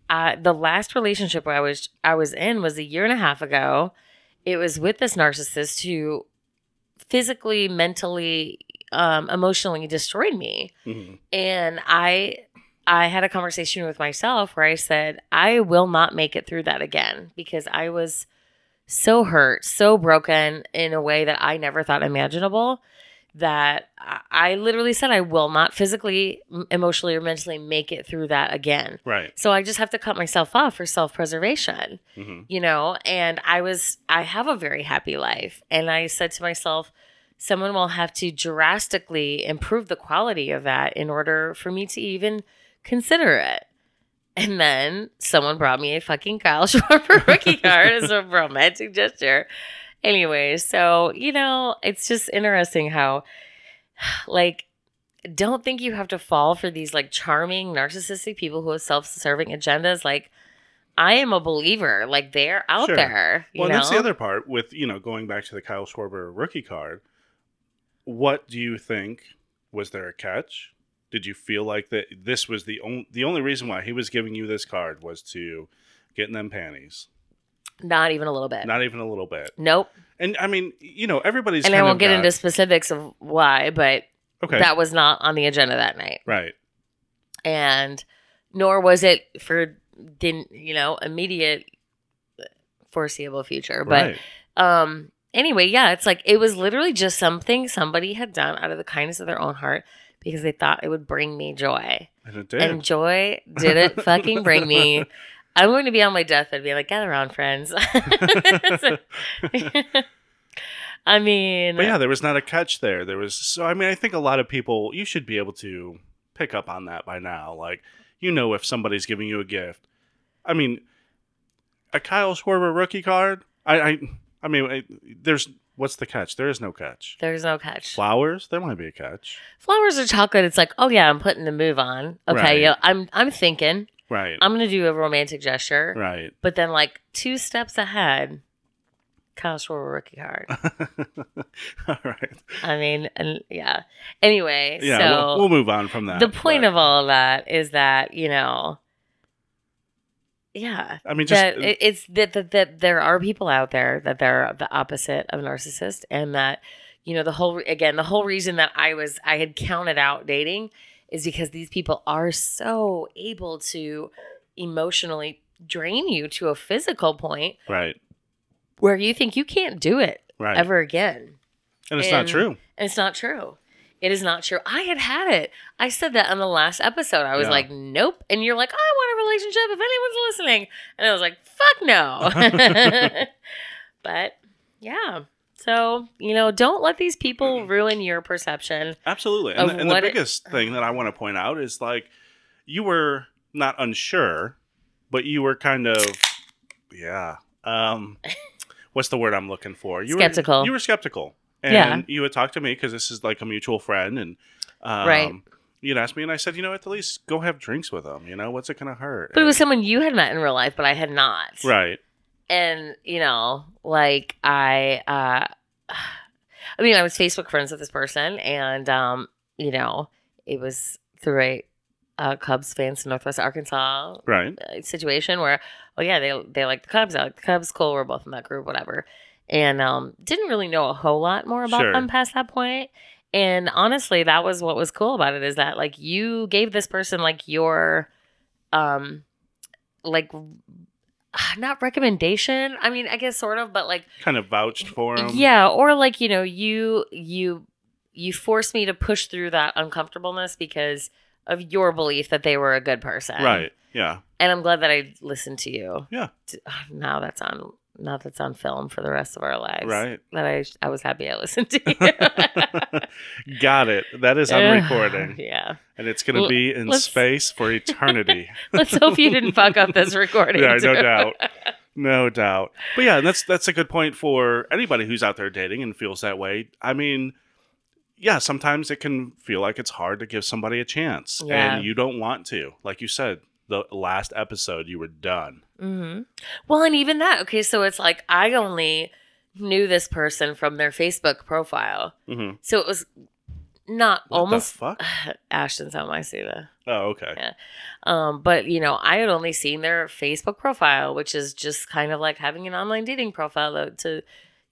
uh, the last relationship I was I was in was a year and a half ago. It was with this narcissist who physically, mentally, um, emotionally destroyed me. Mhm. And I I had a conversation with myself where I said, I will not make it through that again because I was so hurt, so broken in a way that I never thought imaginable that I- literally said I will not physically, emotionally, or mentally make it through that again. Right. So I just have to cut myself off for self preservation hmm you know and i was i have a very happy life and i said to myself someone will have to drastically improve the quality of that in order for me to even consider it and then someone brought me a fucking Kyle Schwarber rookie card as a romantic gesture. Anyway, so you know, it's just interesting how, like, don't think you have to fall for these like charming, narcissistic people who have self-serving agendas. Like, I am a believer. Like, they're out Sure. there. You Well, that's the other part with you know going back to the Kyle Schwarber rookie card. What do you think? Was there a catch? Did you feel like that this was the only the only reason why he was giving you this card was to get in them panties? Not even a little bit. Not even a little bit. nope. And I mean, you know, everybody's And I won't of get got- into specifics of why, but okay, that was not on the agenda that night. right, and nor was it for didn't you know immediate foreseeable future but right, um anyway yeah it's like it was literally just something somebody had done out of the kindness of their own heart because they thought it would bring me joy and it did. and joy didn't fucking bring me i'm going to be on my deathbed being like gather around friends i mean but yeah, there was not a catch there. There was so I mean, I think a lot of people you should be able to pick up on that by now. Like, you know, if somebody's giving you a gift. I mean, a Kyle Schwarber rookie card. I, I, I mean, I, there's what's the catch? There is no catch. there's no catch Flowers, there might be a catch. flowers or chocolate it's like oh yeah i'm putting the move on okay Right. yeah i'm i'm thinking Right, I'm gonna do a romantic gesture, right. but then like two steps ahead, Kyle Schwarber rookie card. All right. I mean, and yeah. Anyway, Yeah, so we'll, we'll move on from that. the point but, of all of that is that you know, yeah, I mean, just that it's that, that that there are people out there that they're the opposite of narcissist, and that you know the whole again the whole reason that I was I had counted out dating is because these people are so able to emotionally drain you to a physical point right, where you think you can't do it right, ever again. and it's not true. And it's not true. It is not true. I had had it. I said that on the last episode. I was Yeah. like, nope. And you're like, oh, I want a relationship if anyone's listening. And I was like, fuck no. but yeah. So, you know, don't let these people ruin your perception. Absolutely. And, the, and the what it- biggest thing that I want to point out is like you were not unsure, but you were kind of yeah. Um what's the word I'm looking for? You Skeptical. Were, you were skeptical. And Yeah. you would talk to me because this is like a mutual friend and um Right. You'd ask me and I said, you know, at the least go have drinks with them, you know, what's it gonna hurt? But it was someone you had met in real life, but I had not. Right. and you know like i uh i mean i was facebook friends with this person and um you know it was through a uh, cubs fans in northwest arkansas Right. uh, situation where oh yeah they they like the cubs i like the cubs cool we're both in that group whatever and um didn't really know a whole lot more about Sure. them past that point and honestly that was what was cool about it is that like you gave this person like your um like not recommendation i mean i guess sort of but like Kind of vouched for him. yeah or like you know you you you forced me to push through that uncomfortableness because of your belief that they were a good person Right. Yeah. and i'm glad that i listened to you Yeah. Now that's on now that's on film for the rest of our lives Right. that i i was happy i listened to you Got it. That is on recording. yeah And it's going to be in let's- space for eternity. let's hope you didn't fuck up this recording Yeah, no doubt. No doubt. But yeah, that's that's a good point for anybody who's out there dating and feels that way. I mean, yeah, sometimes it can feel like it's hard to give somebody a chance Yeah. and you don't want to. Like you said, the last episode you were done. hmm Well, and even that, okay, so it's like I only knew this person from their Facebook profile. hmm So it was not What almost the fuck? Ashton's how I see that. Oh, okay. Yeah. Um, but you know, I had only seen their Facebook profile, which is just kind of like having an online dating profile to, to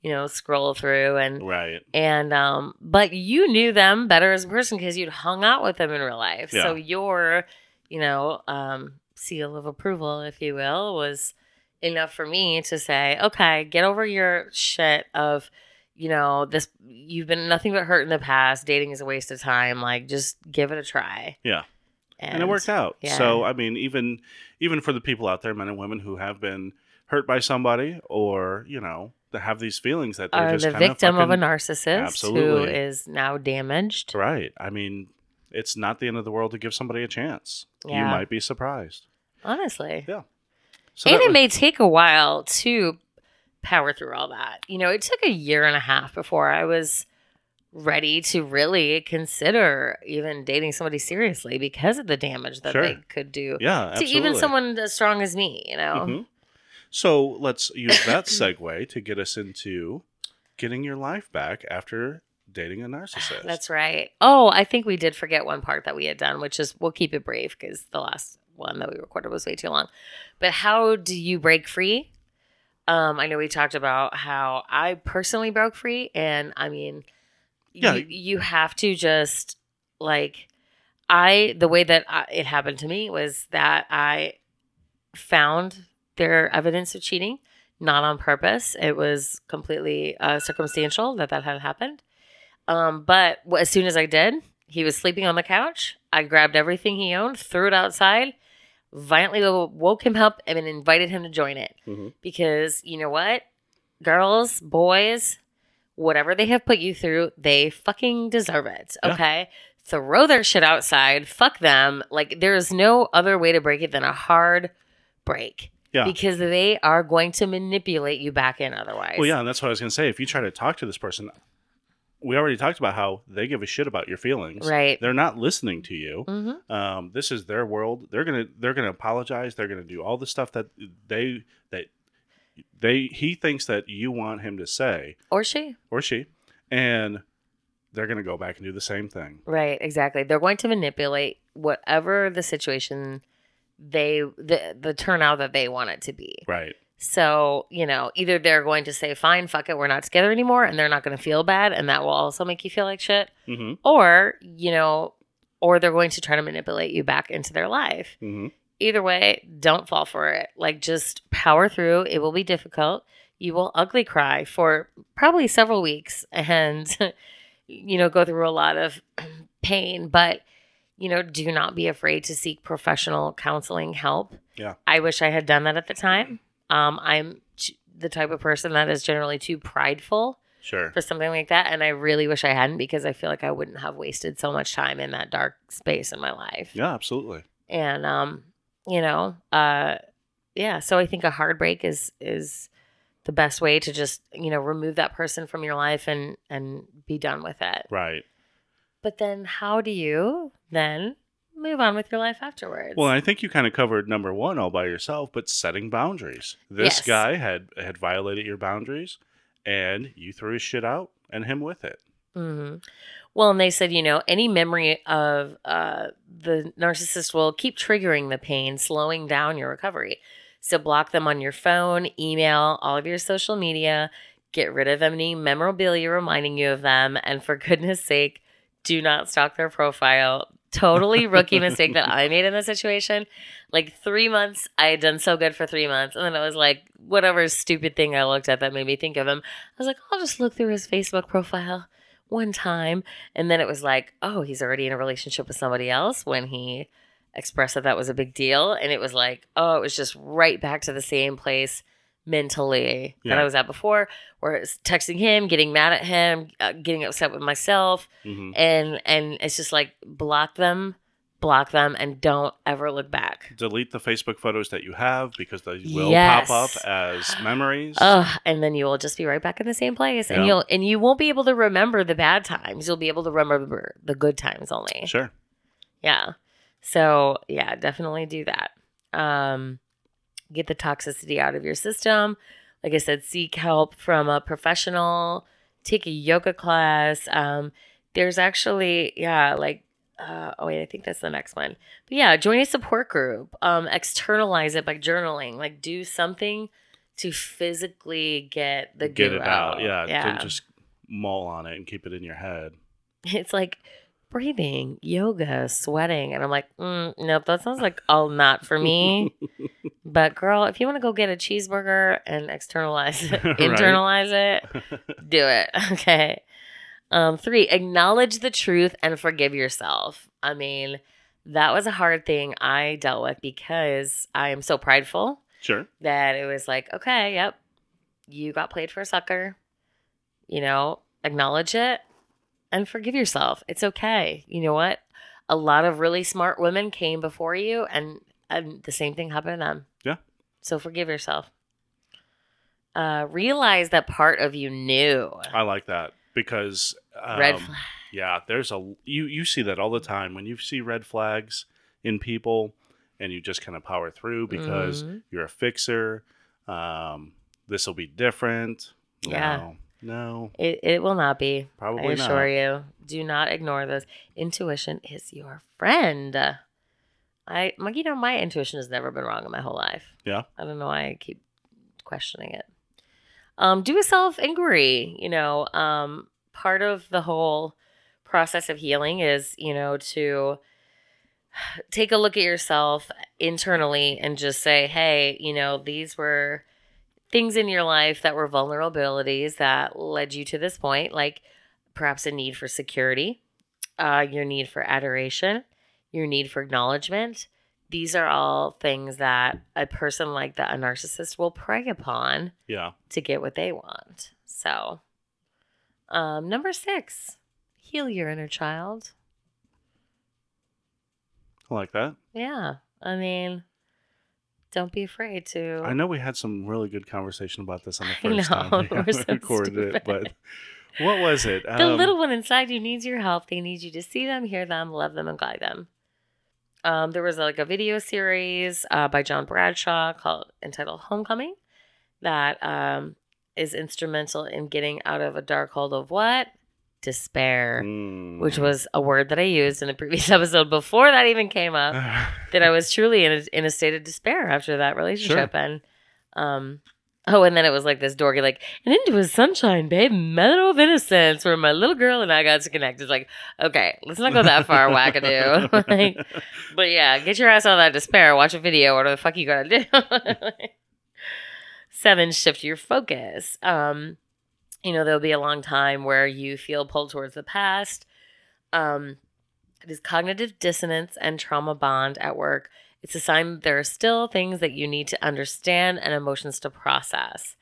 you know, scroll through and Right. and um but you knew them better as a person because you'd hung out with them in real life. So Yeah. your, you know, um seal of approval, if you will, was enough for me to say, okay, get over your shit of you know, this you've been nothing but hurt in the past. Dating is a waste of time. Like, just give it a try. Yeah. and, it worked out. yeah. So I mean, even even for the people out there, men and women who have been hurt by somebody, or you know, that have these feelings that they're Are just the kind of victim of a narcissist Absolutely. is now damaged. right. I mean, it's not the end of the world to give somebody a chance. You might be surprised. Honestly. Yeah. So and it was- may take a while to power through all that. You know, it took a year and a half before I was ready to really consider even dating somebody seriously because of the damage that Sure. they could do yeah, to absolutely. even someone as strong as me, you know. Mhm. So let's use that segue to get us into getting your life back after dating a narcissist. That's right. Oh, I think we did forget one part that we had done, which is we'll keep it brief because the last one that we recorded was way too long. But how do you break free? Um, I know we talked about how I personally broke free, and I mean, Yeah. you, you have to just like I the way that I, it happened to me was that I found their evidence of cheating, not on purpose. It was completely uh, circumstantial that that had happened. Um, but as soon as I did, he was sleeping on the couch. I grabbed everything he owned, threw it outside, violently woke him up, and then invited him to join it. Mhm. Because you know what? Girls, boys, whatever they have put you through, they fucking deserve it. Yeah. Okay? Throw their shit outside. Fuck them. Like, there is no other way to break it than a hard break. Yeah. Because they are going to manipulate you back in otherwise. Well, yeah, and that's what I was going to say. If you try to talk to this person, we already talked about how they give a shit about your feelings. Right. They're not listening to you. Mm-hmm. Um, this is their world. They're gonna they're gonna apologize. They're gonna do all the stuff that they that they he thinks that you want him to say Or she. or she, and they're gonna go back and do the same thing. Right, exactly. They're going to manipulate whatever the situation they the the turnout that they want it to be. Right. So, you know, either they're going to say, fine, fuck it, we're not together anymore, and they're not going to feel bad, and that will also make you feel like shit. Mm-hmm. Or, you know, or they're going to try to manipulate you back into their life. Mm-hmm. Either way, don't fall for it. Like, just power through. It will be difficult. You will ugly cry for probably several weeks and, you know, go through a lot of pain. But, you know, do not be afraid to seek professional counseling help. Yeah. I wish I had done that at the time. Um, I'm t- the type of person that is generally too prideful Sure. for something like that. And I really wish I hadn't because I feel like I wouldn't have wasted so much time in that dark space in my life Yeah, absolutely. and um you know uh yeah so i think a hard break is is the best way to just you know remove that person from your life and and be done with it Right. but then how do you then move on with your life afterwards Well, I think you kind of covered number one all by yourself, but setting boundaries. This Yes. guy had had violated your boundaries, and you threw his shit out, and him with it. hmm Well, and they said, you know, any memory of uh, the narcissist will keep triggering the pain, slowing down your recovery. So block them on your phone, email, all of your social media, get rid of any memorabilia reminding you of them, and for goodness sake, do not stalk their profile. Totally rookie mistake that I made in this situation. Like three months, I had done so good for three months, and then it was like whatever stupid thing I looked at that made me think of him. I was like, I'll just look through his Facebook profile one time. And then it was like, oh, he's already in a relationship with somebody else when he expressed that that was a big deal. And it was like, oh, it was just right back to the same place mentally that I was at before, where it's texting him, getting mad at him, uh, getting upset with myself. hmm And, and it's just like, block them, block them, and don't ever look back. Delete the Facebook photos that you have because they will Yes. pop up as memories. Ugh, and then you will just be right back in the same place, and Yeah. you'll and you won't be able to remember the bad times. You'll be able to remember the good times only. Sure. Yeah. So yeah, definitely do that. Um, get the toxicity out of your system. like I said, seek help from a professional, take a yoga class. Um, there's actually, yeah, like, uh, oh wait, I think that's the next one. But yeah, join a support group. Um, externalize it by journaling. Like, do something to physically get the Get goo it out. Yeah. yeah. Don't just mull on it and keep it in your head. It's like breathing, yoga, sweating, and I'm like, mm, nope, that sounds like all not for me. but girl, if you want to go get a cheeseburger and externalize it, Right. internalize it, do it. Okay. Um, three, acknowledge the truth and forgive yourself. I mean, that was a hard thing I dealt with because I am so prideful sure. that it was like, okay, yep, you got played for a sucker. You know, acknowledge it and forgive yourself. It's okay. You know what? A lot of really smart women came before you, and, and the same thing happened to them. Yeah. So forgive yourself. Uh, realize that part of you knew. I like that because um, Red flag. Yeah, there's a you you see that all the time when you see red flags in people, and you just kind of power through because Mhm. you're a fixer. Um, this will be different. Yeah. No, no, It, it will not be. Probably not. I assure you. Do not ignore those. Intuition is your friend. I, you know, my intuition has never been wrong in my whole life. Yeah. I don't know why I keep questioning it. Um, do a self inquiry. You know, um, part of the whole process of healing is, you know, to take a look at yourself internally and just say, hey, you know, these were things in your life that were vulnerabilities that led you to this point, like perhaps a need for security, uh, your need for adoration, your need for acknowledgement. These are all things that a person like that, a narcissist, will prey upon Yeah, to get what they want. So, um, number six, heal your inner child. I like that. Yeah. I mean, don't be afraid to. I know we had some really good conversation about this on the I first know, time we so recorded it, but what was it? The Um, little one inside you needs your help. They need you to see them, hear them, love them, and guide them. Um, there was like a video series uh, by John Bradshaw called entitled Homecoming that um, is instrumental in getting out of a dark hole of what despair, mm. which was a word that I used in the previous episode before that even came up. that I was truly in a, in a state of despair after that relationship. And, um, oh, and then it was like this dorky, like, and into his sunshine, babe, meadow of innocence, where my little girl and I got to connect. It's like, okay, let's not go that far, wackadoo. like, but yeah, get your ass out of that despair, watch a video, what the fuck you gotta do. Seven, shift your focus. Um, you know, there'll be a long time where you feel pulled towards the past. Um, it is cognitive dissonance and trauma bond at work. It's a sign there are still things that you need to understand and emotions to process.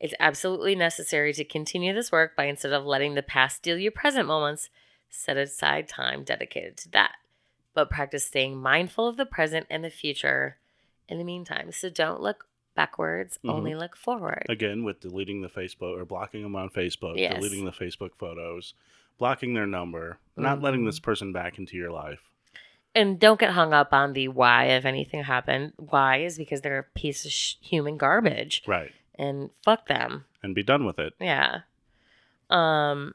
It's absolutely necessary to continue this work by instead of letting the past steal your present moments, set aside time dedicated to that. But practice staying mindful of the present and the future in the meantime. So don't look backwards, Mhm. only look forward. Again, with deleting the Facebook or blocking them on Facebook, Yes. deleting the Facebook photos, blocking their number, not letting this person back into your life. And don't get hung up on the why if anything happened. Why is because they're a piece of sh- human garbage Right. and fuck them. And be done with it. Yeah. Um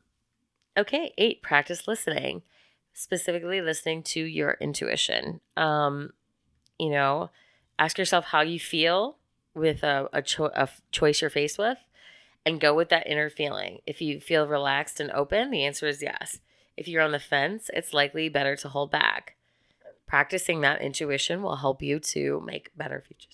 okay, 8 practice listening. Specifically listening to your intuition. Um you know, ask yourself how you feel with a a, cho- a choice you're faced with and go with that inner feeling. If you feel relaxed and open, the answer is yes. If you're on the fence, it's likely better to hold back. Practicing that intuition will help you to make better future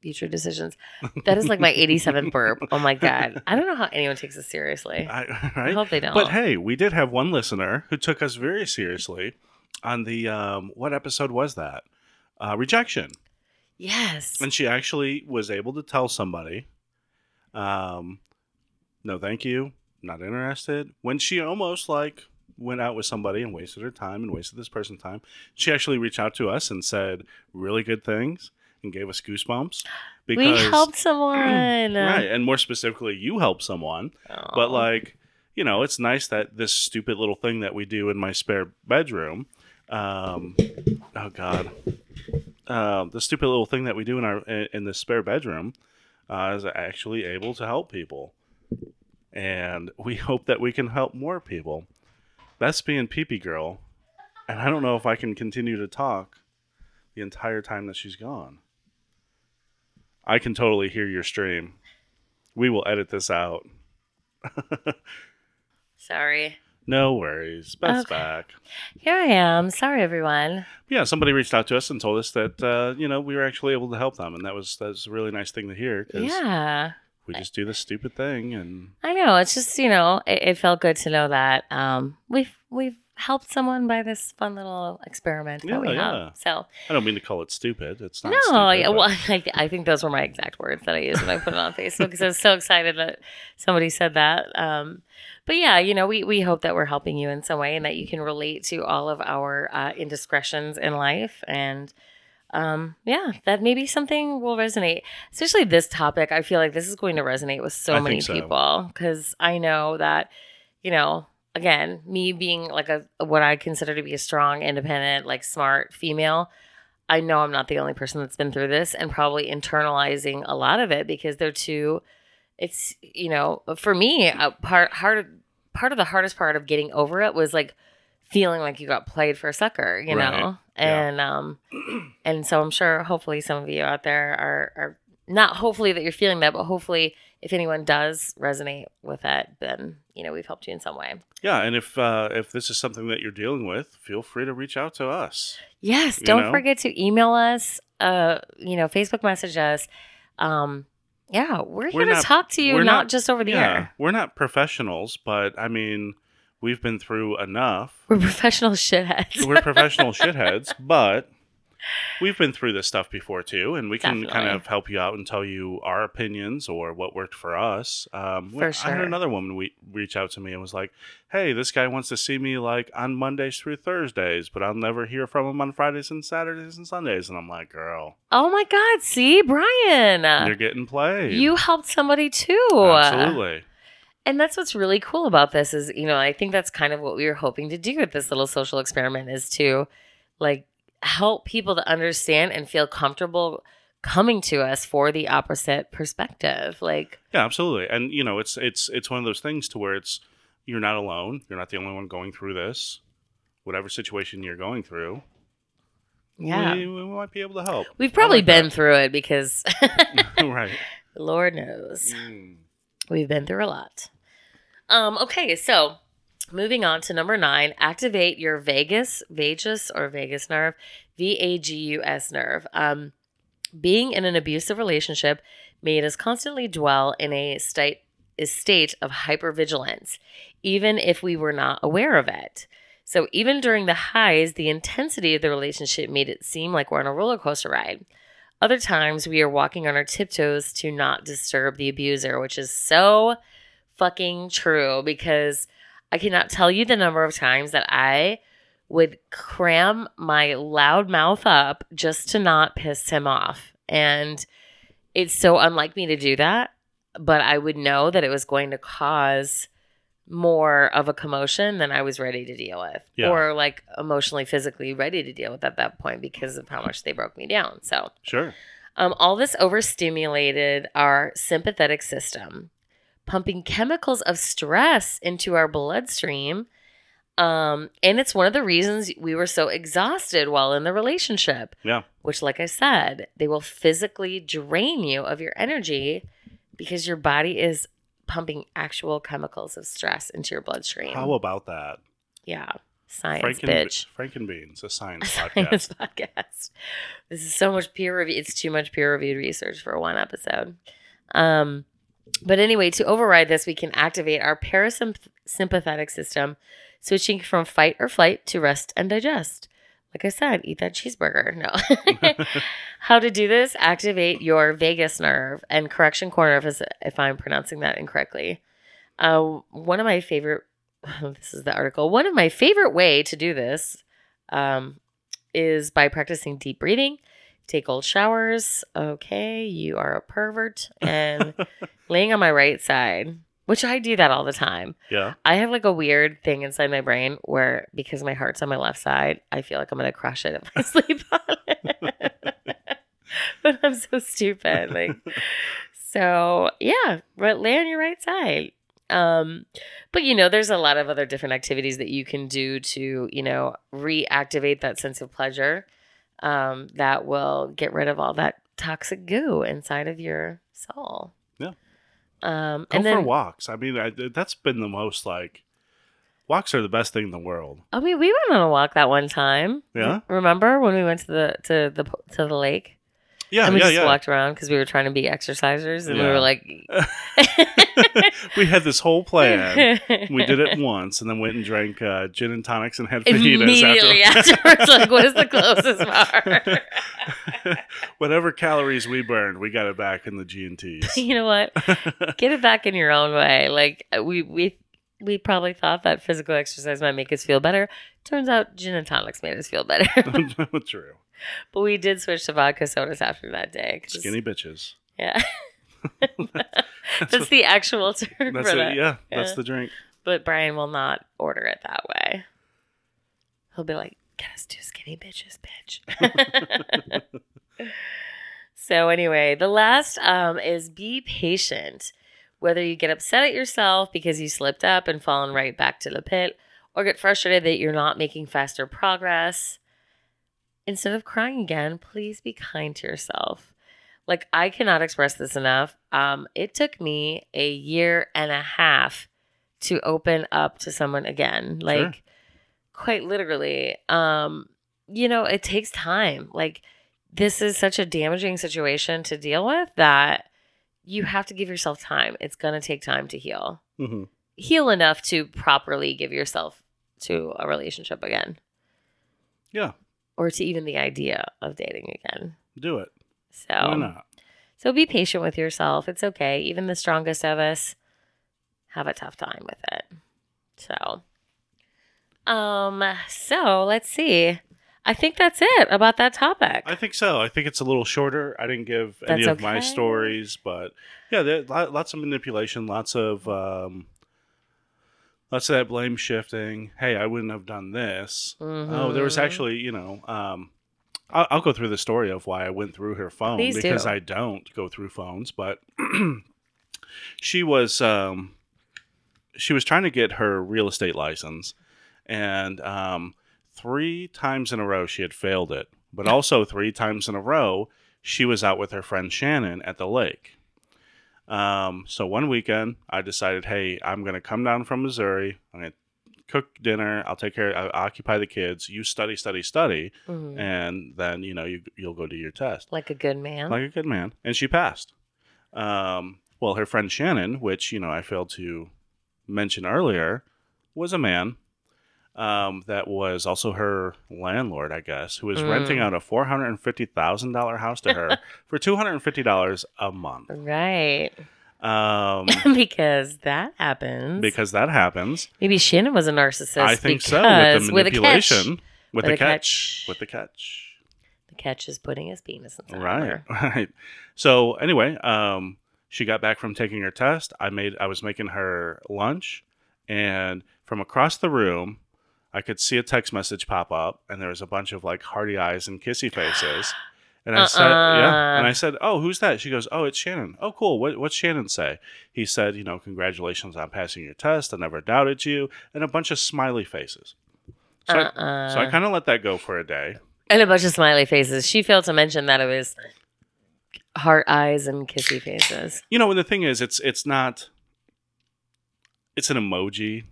future decisions. That is like my 87th burp. Oh my god. I don't know how anyone takes this seriously. I, I hope they don't. But hey, we did have one listener who took us very seriously on the um, what episode was that? Uh, rejection, yes. and she actually was able to tell somebody, um, "No, thank you, not interested." When she almost like went out with somebody and wasted her time and wasted this person's time, she actually reached out to us and said really good things and gave us goosebumps because we helped someone. right, and more specifically, you helped someone. But like, you know, it's nice that this stupid little thing that we do in my spare bedroom. Um, oh God, uh, the stupid little thing that we do in our in the spare bedroom uh, is actually able to help people. And we hope that we can help more people. Beth being Peepee Girl. And I don't know if I can continue to talk the entire time that she's gone. I can totally hear your stream. We will edit this out. Sorry. No worries. Beth's Okay. back. Here I am. Sorry, everyone. Yeah, somebody reached out to us and told us that uh, you know we were actually able to help them, and that was that was a really nice thing to hear Yeah. we just do this stupid thing, and I know. It's just, you know, it, it felt good to know that um, we've we've helped someone by this fun little experiment that Yeah, we have. So I don't mean to call it stupid. It's not. no, stupid, yeah, well, I, I think those were my exact words that I used when I put it on Facebook because I was so excited that somebody said that. Um, but yeah, you know, we we hope that we're helping you in some way and that you can relate to all of our uh, indiscretions in life and. Um, yeah, that maybe something will resonate. Especially this topic. I feel like this is going to resonate with so I many so. people because I know that, you know, again, me being like a what I consider to be a strong, independent, like smart female, I know I'm not the only person that's been through this and probably internalizing a lot of it because they're too it's you know, for me, a part hard part of the hardest part of getting over it was like feeling like you got played for a sucker, you Right. know? Yeah. And um and so I'm sure hopefully some of you out there are are not hopefully that you're feeling that, but hopefully if anyone does resonate with that, then you know we've helped you in some way. yeah, and if uh, if this is something that you're dealing with, feel free to reach out to us. Yes, don't know? forget to email us. Uh, you know, Facebook message us. Um, yeah, we're here We're to not- talk to you, not, not- just over the yeah, air. we're not professionals, but I mean, we've been through enough. We're professional shitheads. We're professional shitheads, but we've been through this stuff before too, and we can kind of help you out and tell you our opinions or what worked for us. Um, For I had another woman we reach out to me and was like, "Hey, this guy wants to see me like on Mondays through Thursdays, but I'll never hear from him on Fridays and Saturdays and Sundays." And I'm like, "Girl, oh my God! See, Brian, you're getting played." you helped somebody too. absolutely. And that's what's really cool about this is, you know, I think that's kind of what we were hoping to do with this little social experiment is to like help people to understand and feel comfortable coming to us for the opposite perspective. Like, Yeah, absolutely. And you know, it's it's it's one of those things to where it's you're not alone. You're not the only one going through this. Whatever situation you're going through, yeah. we, we might be able to help. We've probably like been that. through it because right. Lord knows Mm. we've been through a lot. Um, okay, so moving on to number nine, activate your vagus, vagus or vagus nerve, V A G U S nerve. Um, being in an abusive relationship made us constantly dwell in a state a state of hypervigilance, even if we were not aware of it. So even during the highs, the intensity of the relationship made it seem like we're on a roller coaster ride. Other times we are walking on our tiptoes to not disturb the abuser, which is so fucking true because I cannot tell you the number of times that I would cram my loud mouth up just to not piss him off. And it's so unlike me to do that, but I would know that it was going to cause more of a commotion than I was ready to deal with, Yeah. or like emotionally, physically ready to deal with at that point because of how much they broke me down. So, Sure. um, all this overstimulated our sympathetic system, pumping chemicals of stress into our bloodstream. Um, and it's one of the reasons we were so exhausted while in the relationship. Yeah. Which, like I said, they will physically drain you of your energy because your body is pumping actual chemicals of stress into your bloodstream. How about that? yeah. Science, Franken, bitch. Frank and Beans, a science science podcast. podcast. This is so much peer review. It's too much peer reviewed research for one episode. Um, but anyway, to override this, we can activate our parasympathetic system, switching from fight or flight to rest and digest. Like I said, eat that cheeseburger. No. How to do this? Activate your vagus nerve and correction corner if, if I'm pronouncing that incorrectly. Uh, one of my favorite, this is the article, one of my favorite way to do this um, is by practicing deep breathing. Take cold showers. Okay, you are a pervert. And laying on my right side, which I do that all the time. yeah. I have like a weird thing inside my brain where because my heart's on my left side, I feel like I'm gonna crush it if I sleep on it. but I'm so stupid. Like So yeah, but lay on your right side. Um, but you know, there's a lot of other different activities that you can do to, you know, reactivate that sense of pleasure. Um, that will get rid of all that toxic goo inside of your soul. Yeah. Um, Go and then for walks. I mean, I, that's been the most like walks are the best thing in the world. I mean, we went on a walk that one time. Yeah? Remember when we went to the to the to the lake Yeah, and we yeah, just yeah. walked around because we were trying to be exercisers and we were like, we had this whole plan. We did it once, and then went and drank uh, gin and tonics and had fajitas immediately after. afterwards. like, what is the closest bar? Whatever calories we burned, we got it back in the G and T's. you know what? Get it back in your own way. Like uh, we we we probably thought that physical exercise might make us feel better. Turns out gin and tonics made us feel better. True. but we did switch to vodka sodas after that day. Skinny bitches. Yeah. That's the actual term That's for it. that. Yeah, that's the drink. But Brian will not order it that way. He'll be like, "Get us two skinny bitches, bitch." so anyway, the last um, is be patient. Whether you get upset at yourself because you slipped up and fallen right back to the pit, or get frustrated that you're not making faster progress, instead of crying again, please be kind to yourself. Like I cannot express this enough. Um, it took me a year and a half to open up to someone again. Like quite literally. Um, you know, it takes time. Like this is such a damaging situation to deal with that you have to give yourself time. It's going to take time to heal. hmm Heal enough to properly give yourself to a relationship again Yeah, or to even the idea of dating again. do it. So Why not? So be patient with yourself. It's okay. Even the strongest of us have a tough time with it. So um so let's see. I think that's it about that topic. I think so. I think it's a little shorter. I didn't give any That's of my stories, but yeah, there lots of manipulation, lots of um, of that blame shifting. Hey, I wouldn't have done this. Oh, there was Mhm. actually, you know, um, I'll, I'll go through the story of why I went through her phone Please because do. I don't go through phones, but she was um, she was trying to get her real estate license, and um, three times in a row she had failed it, but also three times in a row she was out with her friend Shannon at the lake. Um, so one weekend, I decided, hey, I'm going to come down from Missouri. I'm going to cook dinner. I'll take care. I'll occupy the kids. You study, study, study, Mhm. and then you know you you'll go do your test like a good man. like a good man, and she passed. Um, well, her friend Shannon, which you know I failed to mention earlier, was a man um, that was also her landlord, I guess, who was Mm. renting out a four hundred and fifty thousand dollar house to her for two hundred and fifty dollars a month. right. Um, because that happens. because that happens, maybe Shannon was a narcissist. I think so. With the with a catch. manipulation, with, With the a catch, catch. with the catch. The catch is putting his penis inside right right so anyway um she got back from taking her test i made i was making her lunch and from across the room i could see a text message pop up and there was a bunch of like hearty eyes and kissy faces. And i said yeah and i Uh-uh. said oh who's that? She goes oh it's shannon. Oh cool. What, what's shannon say? He said you know congratulations on passing your test. I never doubted you and a bunch of smiley faces. So I, Uh-uh. so I uh-uh. kind of let that go for a day. And a bunch of smiley faces. She failed to mention that it was heart eyes and kissy faces. you know and the thing is it's it's not it's an emoji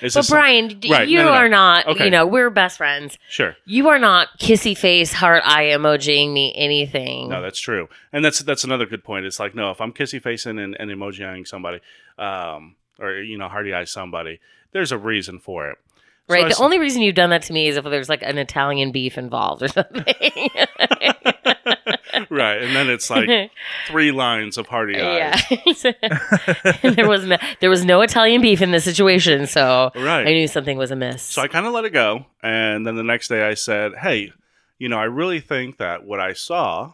it's But Brian, Right, you no, no, no. are not. Okay. You know, we're best friends. sure You are not kissy face, heart eye emojiing me anything. no that's true and that's that's another good point it's like no if i'm kissy facing and, and emojiing somebody um or you know hearty eyes somebody there's a reason for it right. I The only reason you've done that to me is if there's like an Italian beef involved or something. Right and then it's like three lines of hearty eyes yeah. there was no, there was no Italian beef in this situation, so right I knew something was amiss. So I kind of let it go. And then the next day I said, hey, you know, I really think that what I saw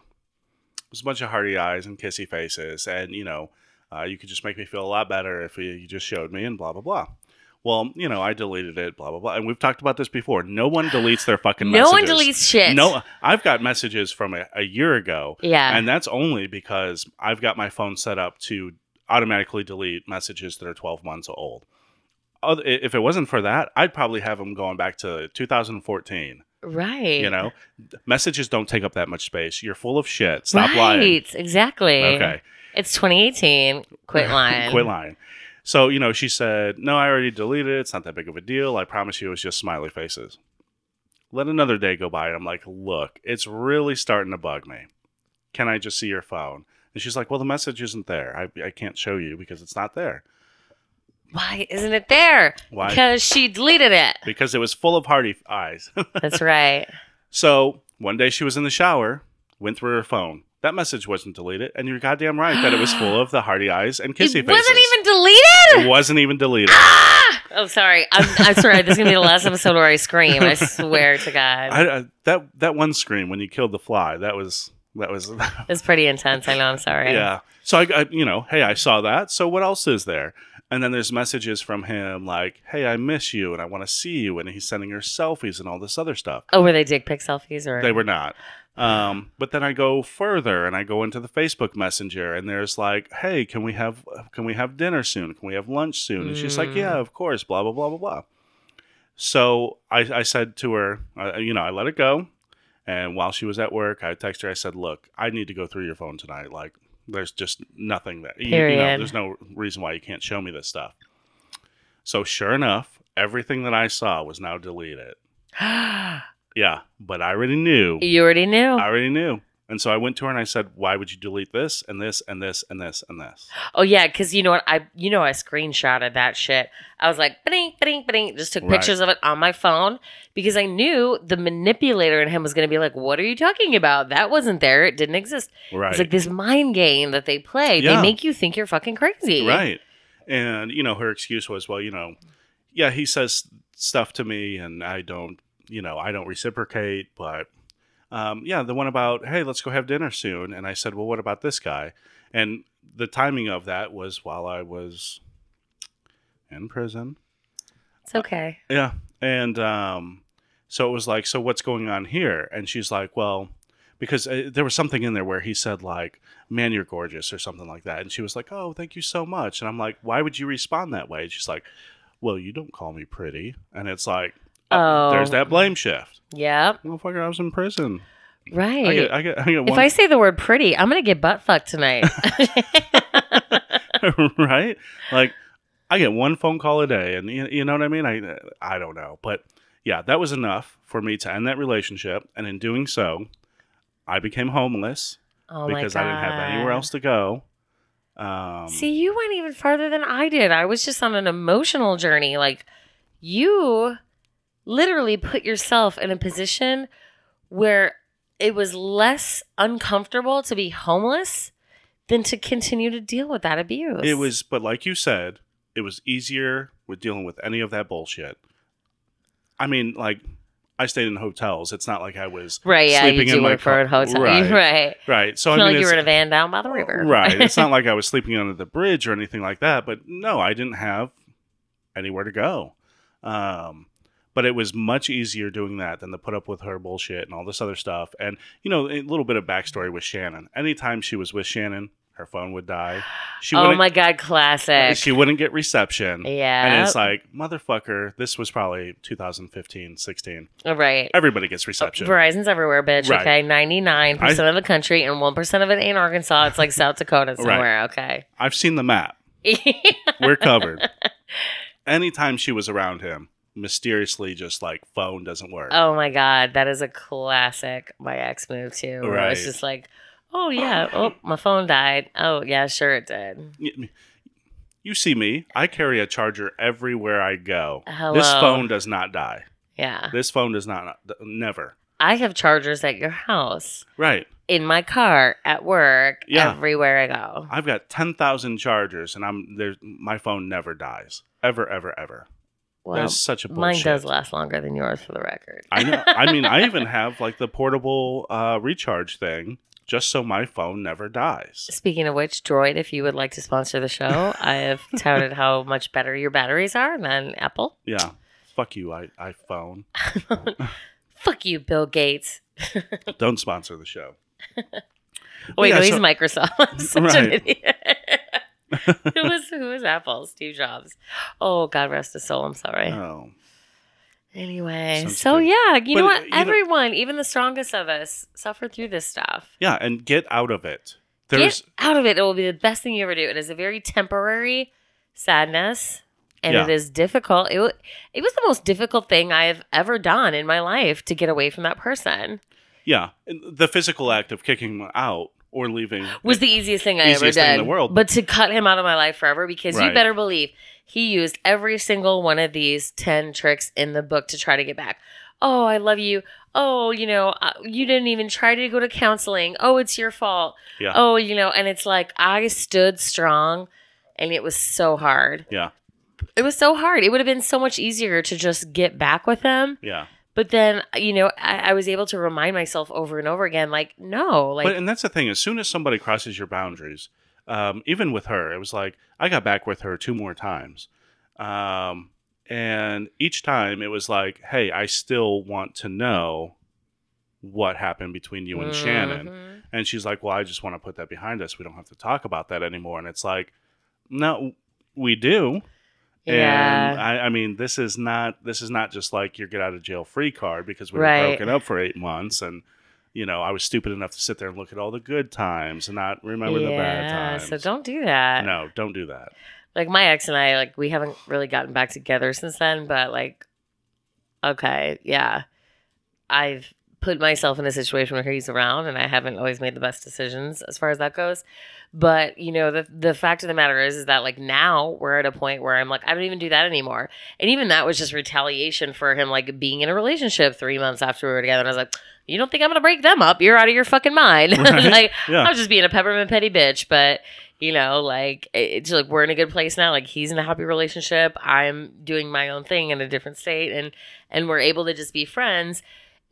was a bunch of hearty eyes and kissy faces. And, you know, uh, you could just make me feel a lot better if you, you just showed me and blah, blah, blah. Well, you know, I deleted it, blah blah blah. And we've talked about this before. No one deletes their fucking messages. No one deletes shit. No, I've got messages from a, a year ago, Yeah. and that's only because I've got my phone set up to automatically delete messages that are 12 months old. If it wasn't for that, I'd probably have them going back to 2014. right. You know, messages don't take up that much space. You're full of shit. Stop right. lying. Exactly. Okay. It's 2018. Quit lying. Quit lying. So, you know, she said, No, I already deleted it. It's not that big of a deal. I promise you it was just smiley faces. Let another day go by. And I'm like, Look, it's really starting to bug me. Can I just see your phone? And she's like, Well, the message isn't there. I, I can't show you because it's not there. Why isn't it there? Why? Because she deleted it. Because it was full of hearty eyes. That's right. so one day she was in the shower, went through her phone. That message wasn't deleted. And you're goddamn right that it was full of the hearty eyes and kissy faces. it faces. wasn't even deleted. It wasn't even deleted. Ah! Oh, sorry. I'm, I'm sorry. This is gonna be the last episode where I scream. I swear to God. I, I, that that one scream when you killed the fly that was that was It's pretty intense. I know. I'm sorry. yeah so I, I you know hey i saw that so what else is there and then there's messages from him like hey i miss you and i want to see you and he's sending her selfies and all this other stuff Oh, were they dick pic selfies or? they were not um, but then i go further and i go into the facebook messenger and there's like hey can we have can we have dinner soon? Can we have lunch soon? And she's like Mm. yeah of course blah blah blah blah blah. So i, I said to her uh, you know i let it go. And while she was at work i texted her i said look i need to go through your phone tonight. Like there's just nothing that you, you know Period. there's no reason why you can't show me this stuff. So sure enough everything that i saw was now deleted yeah but i already knew you already knew. I already knew. And so I went to her and I said, "Why would you delete this and this and this and this and this?" Oh yeah, because you know what? I you know I screenshotted that shit. I was like, bing, bing, bing, just took Right. pictures of it on my phone because I knew the manipulator in him was going to be like, "What are you talking about? That wasn't there. It didn't exist." Right. It's like this mind game that they play. Yeah. They make you think you're fucking crazy. right. And you know, her excuse was, "Well, you know, yeah, he says stuff to me and I don't, you know, I don't reciprocate, but um, yeah, the one about, hey, let's go have dinner soon." And I said, "Well, what about this guy?" And the timing of that was while I was in prison. It's okay. Yeah. And um, so it was like, so what's going on here? And she's like, well, because uh, there was something in there where he said like, man, you're gorgeous or something like that. And she was like, oh, thank you so much. And I'm like, why would you respond that way? And she's like, well, you don't call me pretty. And it's like, Oh. there's that blame shift. Yep. Motherfucker, I was in prison. Right. I get, I get, I get if I say the word pretty, I'm gonna get butt fucked tonight. right? Like, I get one phone call a day, and you, you know what I mean. I I don't know, but yeah, that was enough for me to end that relationship. And in doing so, I became homeless oh because. I didn't have anywhere else to go. Um, See, you went even farther than I did. I was just on an emotional journey. Like, you literally put yourself in a position where it was less uncomfortable to be homeless than to continue to deal with that abuse. it was, but like you said, it was easier with dealing with any of that bullshit. I mean, like I stayed in hotels. It's not like I was right. Yeah, sleeping you in do my work for a hotel. Right. Right. right. So It's I mean, like you were in a van down by the river. Right. It's not like I was sleeping under the bridge or anything like that, but no, I didn't have anywhere to go. Um, but it was much easier doing that than to put up with her bullshit and all this other stuff. And, you know, a little bit of backstory with Shannon. Anytime she was with Shannon, her phone would die. She oh my god, classic. she wouldn't get reception. yeah. And it's like, motherfucker, this was probably 2015, 16. right. Everybody gets reception. Verizon's everywhere, bitch. Right. Okay, ninety nine percent of the country, and one percent of it ain't Arkansas. It's like South Dakota somewhere. Okay. I've seen the map. We're covered. Anytime she was around him, mysteriously just like phone doesn't work. oh my god, that is a classic. My ex move too. Right. It's just like, oh yeah, oh my phone died. Oh yeah, sure it did. You see me. I carry a charger everywhere I go. Hello. This phone does not die. Yeah, This phone does not uh, never. I have chargers at your house, Right. in my car, at work, Yeah. everywhere I go. I've got 10,000 chargers and I'm there my phone never dies. Ever ever ever. Well, That's such a bullshit. mine does last longer than yours, for the record. I know. I mean, I even have like the portable uh, recharge thing, just so my phone never dies. Speaking of which, Droid, if you would like to sponsor the show, I have touted how much better your batteries are than Apple. Yeah. Fuck you, I- iPhone. Fuck you, Bill Gates. Don't sponsor the show. Wait, yeah, no, he's so- Microsoft. I'm such an Right. idiot. who was who was Apple? Steve Jobs. Oh, God rest his soul. I'm sorry. Oh, Anyway, Sounds so good. yeah, you But, know what? you know- Everyone, even the strongest of us, suffer through this stuff. yeah, and get out of it. There's Get out of it. It will be the best thing you ever do. It is a very temporary sadness, and Yeah. it is difficult. It, wa- it was the most difficult thing I have ever done in my life to get away from that person. yeah, and the physical act of kicking him out or leaving Was the easiest thing I ever did. thing in the world. But to cut him out of my life forever, because you better believe he used every single one of these 10 tricks in the book to try to get back. Oh, I love you. Oh, you know, uh, you didn't even try to go to counseling. Oh, it's your fault. Yeah. Oh, you know, and it's like I stood strong and it was so hard. Yeah, It was so hard. It would have been so much easier to just get back with him. yeah. But then, you know, I, I was able to remind myself over and over again, like, no, like, but and that's the thing. As soon as somebody crosses your boundaries, um, even with her, it was like I got back with her two more times, um, and each time it was like, "Hey, I still want to know what happened between you and Shannon." Mhm. And she's like, "Well, I just want to put that behind us. We don't have to talk about that anymore." And it's like, "No, we do." And Yeah. I, I mean, this is not this is not just like your get out of jail free card because we were broken up for eight months and you know I was stupid enough to sit there and look at all the good times and not remember the bad times. So don't do that. no, don't do that. Like my ex and I, like we haven't really gotten back together since then. But like, okay, yeah, I've put myself in a situation where he's around, and I haven't always made the best decisions as far as that goes. But you know, the the fact of the matter is, is that like now we're at a point where I'm like, I don't even do that anymore. And even that was just retaliation for him like being in a relationship three months after we were together. And I was like, you don't think I'm gonna break them up? You're out of your fucking mind. Right. like Yeah. I was just being a peppermint petty bitch, but you know, like it's like we're in a good place now. Like he's in a happy relationship. I'm doing my own thing in a different state, and and we're able to just be friends.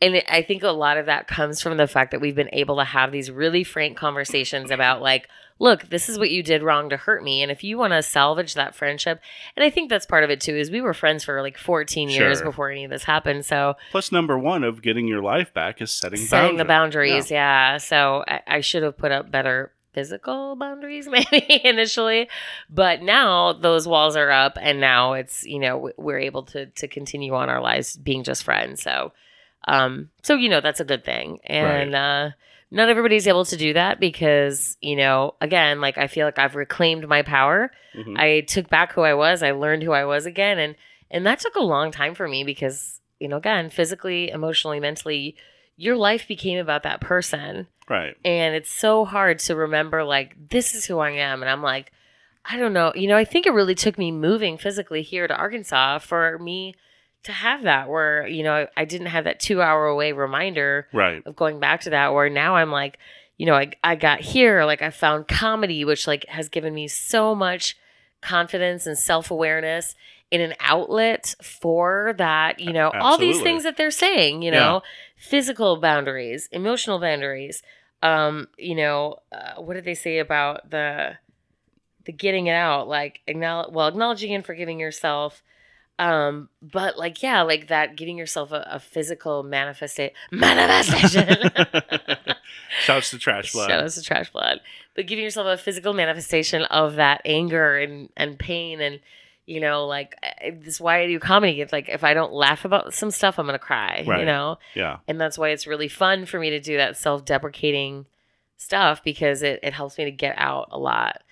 And it, I think a lot of that comes from the fact that we've been able to have these really frank conversations about like, look, this is what you did wrong to hurt me, and if you want to salvage that friendship, and I think that's part of it too. Is we were friends for like 14 years before any of this happened, so Plus, number one of getting your life back is setting setting the boundaries. boundaries yeah, so I, I should have put up better physical boundaries maybe initially but now those walls are up and now it's you know we're able to to continue on our lives being just friends. So um so you know that's a good thing. And uh not everybody's able to do that because you know again like i feel like i've reclaimed my power Mhm. I took back who I was. I learned who I was again, and and that took a long time for me because you know, again, physically, emotionally, mentally, your life became about that person, Right. and it's so hard to remember like this is who I am, and I'm like, I don't know, you know, I think it really took me moving physically here to Arkansas for me to have that where you know I didn't have that two hour away reminder Right. of going back to that where now I'm like, you know, I, I got here, like I found comedy, which like has given me so much confidence and self-awareness in an outlet for that, you know, all these things that they're saying, you know, physical boundaries, emotional boundaries, um, you know, uh, what did they say about the the getting it out, like acknowledge, well, acknowledging and forgiving yourself, um, but like yeah, like that, getting yourself a, a physical manifesta- manifestation. Shouts to Trash Blood. Shout out to Trash Blood. But giving yourself a physical manifestation of that anger and, and pain and you know, like this is why I do comedy. It's like if I don't laugh about some stuff, I'm gonna cry. You know? Yeah. And that's why it's really fun for me to do that self deprecating stuff because it, it helps me to get out a lot.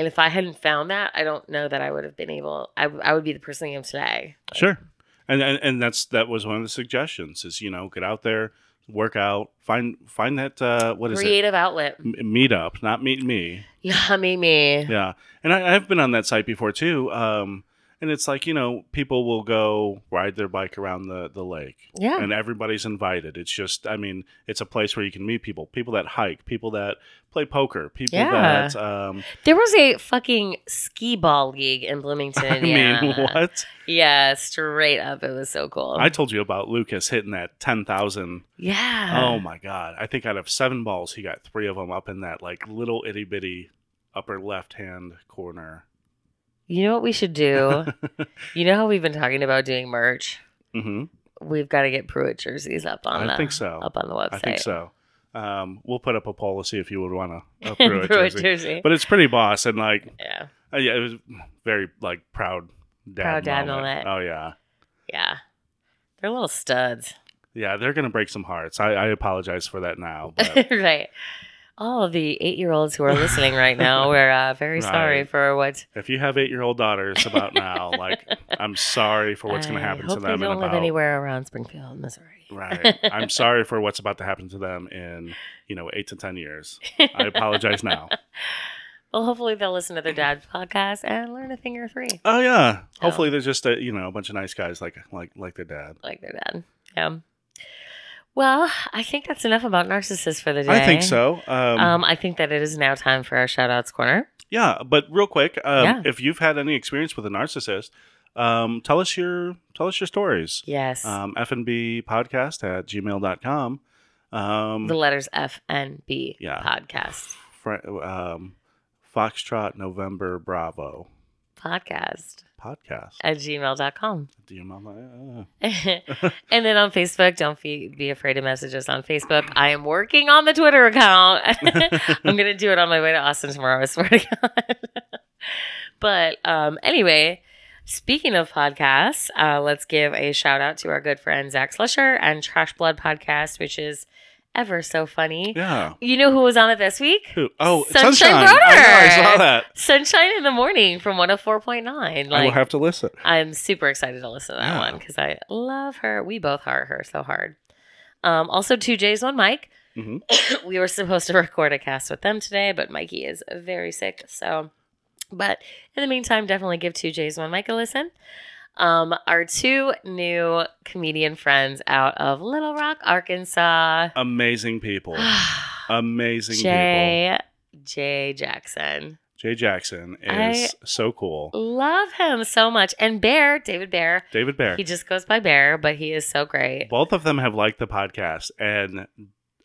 And if I hadn't found that, I don't know that I would have been able I, I would be the person I am today. Sure. And, and and that's that was one of the suggestions is you know get out there work out find find that uh what is Creative outlet. it M- meet up not meet me Yeah, me me. yeah and I, i've been on that site before too um and it's like you know people will go ride their bike around the the lake Yeah. and everybody's invited it's just i mean it's a place where you can meet people people that hike people that play poker people Yeah. that um There was a fucking ski ball league in Bloomington, i Indiana. mean what Yeah, straight up. It was so cool. i told you about lucas hitting that 10000 yeah. oh my god i think out of seven balls he got three of them up in that like little itty-bitty upper left hand corner You know what we should do? you know how we've been talking about doing merch? hmm We've got to get Pruitt jerseys up on I the think so. up on the website. I think so. Um, we'll put up a poll to see if you would want to a Pruitt jersey. jersey. But it's pretty boss and like, yeah. uh, yeah, it was very like proud dad. Proud dad moment. moment. Oh yeah, Yeah. They're little studs. yeah. They're gonna break some hearts. I, I apologize for that now, right. All the eight year olds who are listening right now, we're uh, very sorry for what if you have eight year old daughters about now, like, I'm sorry for what's gonna happen hope to they them in don't live anywhere around Springfield, Missouri. Right. I'm sorry for what's about to happen to them in you know eight to ten years. I apologize now. Well, hopefully they'll listen to their dad's podcast and learn a thing or three, Oh yeah. Hopefully they're just a you know a bunch of nice guys like like like their dad. like their dad. Yeah. Well, I think that's enough about narcissists for the day. I think so. Um, Um, I think that it is now time for our shout outs corner. yeah, but real quick, um, Yeah. if you've had any experience with a narcissist, um, tell us your tell us your stories. Yes. Um, FNB podcast at gmail.com. Um, the letters FNB Yeah. podcast. fr- um, Foxtrot November Bravo Podcast podcast. at gmail.com. You and then on Facebook, don't be, be afraid to message us on Facebook. I am working on the Twitter account. I'm going to do it on my way to Austin tomorrow, I swear to God. but um, anyway, speaking of podcasts, uh, let's give a shout out to our good friend Zach Slusher and Trash Blood Podcast, which is ever so funny. yeah. You know who was on it this week? Who? Oh, Sunshine Sunshine. I know. I saw that. Sunshine in the Morning from 104.9. I will have to listen. I'm super excited to listen to that Yeah. one because I love her. We both heart her so hard. Um, also, two J's, one Mike. Mhm. we were supposed to record a cast with them today, but Mikey is very sick. So, but in the meantime, definitely give two J's, one Mike a listen. Um, our two new comedian friends out of Little Rock, Arkansas. Amazing people. Amazing people. Jay, Jay Jackson. Jay Jackson is I- so cool. Love him so much. And Bair, David Bair. David Bair. He just goes by Bair, but he is so great. Both of them have liked the podcast, and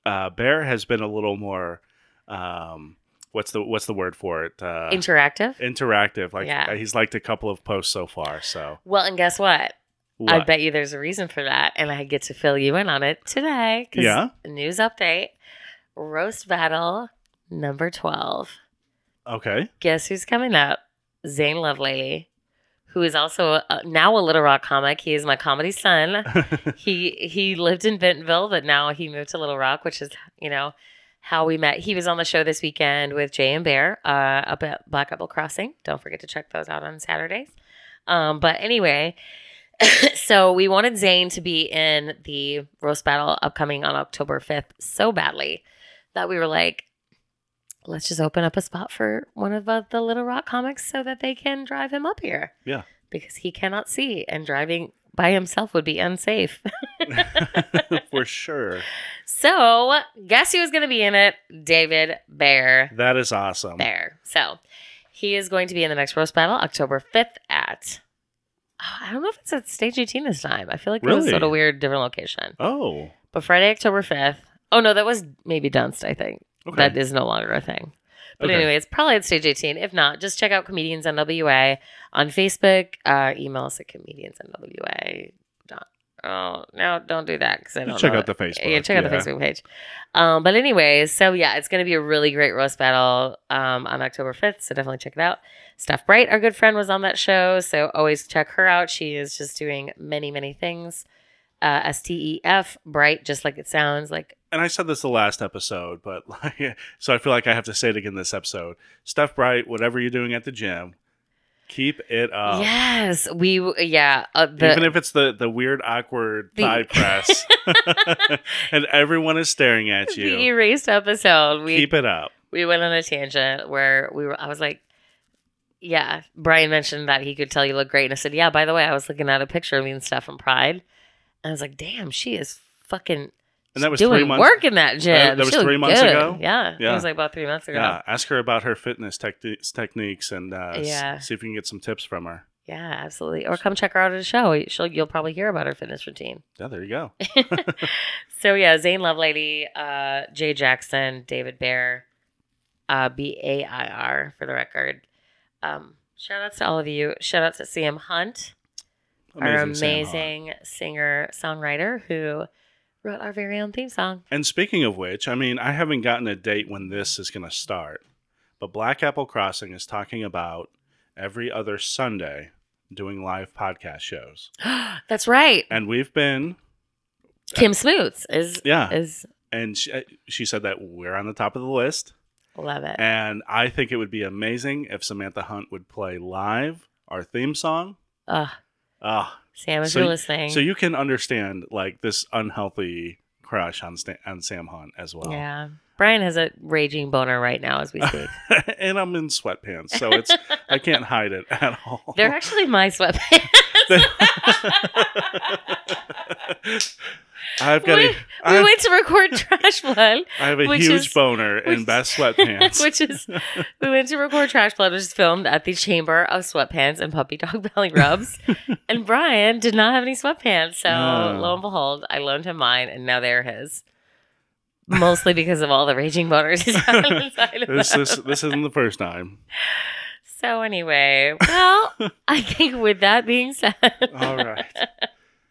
uh, Bair has been a little more. Um, what's the what's the word for it? Uh, Interactive. interactive. Like Yeah. he's liked a couple of posts so far. So Well, and guess what? I bet you there's a reason for that, and I get to fill you in on it today. Yeah? News update: roast battle number twelve. Okay. Guess who's coming up? Zane Lovely, who is also a, now a Little Rock comic. He is my comedy son. he he lived in Bentonville, but now he moved to Little Rock, which is you know how we met. He was on the show this weekend with Jay and Bair uh, up at Black Apple Crossing. Don't forget to check those out on Saturdays. Um, but anyway, so we wanted Zane to be in the roast battle upcoming on October fifth so badly that we were like. Let's just open up a spot for one of uh, the Little Rock comics so that they can drive him up here. Yeah. Because he cannot see and driving by himself would be unsafe. for sure. So, guess who's going to be in it? David Bair. That is awesome. Bair. So, he is going to be in the next roast battle October 5th at. Oh, I don't know if it's at Stage 18 this time. I feel like it was Really? sort of weird, different location. Oh. But Friday, October 5th. Oh, no, that was maybe Dunst, I think. Okay. That is no longer a thing. But Okay. anyway, it's probably at Stage 18. If not, just check out Comedians NWA on Facebook. Uh, email us at comedians NWA. Dot- Oh, no, don't do that because I don't check out the Facebook. yeah, check out the. Facebook page. Um, but anyways, so yeah, it's going to be a really great roast battle um, on October 5th. So definitely check it out. Steph Bright, our good friend, was on that show. So always check her out. She is just doing many, many things. Uh, S T E F, Bright, just like it sounds like. And I said this the last episode, but like, so I feel like I have to say it again this episode. Steph Bright, whatever you're doing at the gym, keep it up. yes, we, yeah. Uh, the, Even if it's the the weird, awkward The- thigh press, and everyone is staring at the you, erased episode, we keep it up. we went on a tangent where we were. I was like, yeah, Brian mentioned that he could tell you look great, and I said, yeah. By the way, I was looking at a picture of me and stuff from Pride, and I was like, damn, she is fucking. And that was doing three months. work in that gym. That- that was three months good. ago? Yeah, Yeah. it was like about three months ago. Yeah, ask her about her fitness techni- techniques and uh, s- Yeah. see if you can get some tips from her. Yeah, absolutely. Or come check her out at a show. She'll, you'll probably hear about her fitness routine. Yeah, there you go. So yeah, Zane Lovelady, uh, Jay Jackson, David Bair, uh, B A I R for the record. Um, shout outs to all of you. Shout out to Sam Hunt, our Sam Hunt. amazing singer songwriter who wrote our very own theme song. And speaking of which, I mean, I haven't gotten a date when this is going to start, but Black Apple Crossing is talking about every other Sunday doing live podcast shows. That's right. And we've been, uh, Kim Smoots is yeah, is and she, uh, she said that we're on the top of the list. love it. And I think it would be amazing if Samantha Hunt would play live our theme song. Ugh, Ah, Sam, if So you're listening, so you can understand like this unhealthy crush on Sta- on Sam Hunt as well. yeah, Brian has a raging boner right now as we speak. and I'm in sweatpants, so it's I can't hide it at all. They're actually my sweatpants. I've got we, a, we I, went to record Trash Blood, I have a huge is- boner in best sweatpants. which is we went to record Trash Blood, which is filmed at the Chamber of Sweatpants and Puppy Dog Belly Rubs. and Brian did not have any sweatpants, so No. lo and behold, I loaned him mine, and now they're his. Mostly because of all the raging boners he's had inside of this this this isn't the first time. So anyway, well, I think with that being said, All right,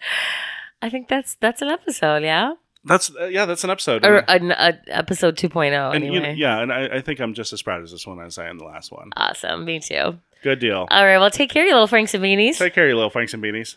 I think that's that's an episode, yeah, that's uh, yeah, that's an episode. or an a, episode 2.0 and anyway. you know, yeah, and I, I think I'm just as proud as this one as I am the last one. Awesome, me too. Good deal. All right, well, take care, you little Franks and Beanies. Take care, you little Franks and Beanies.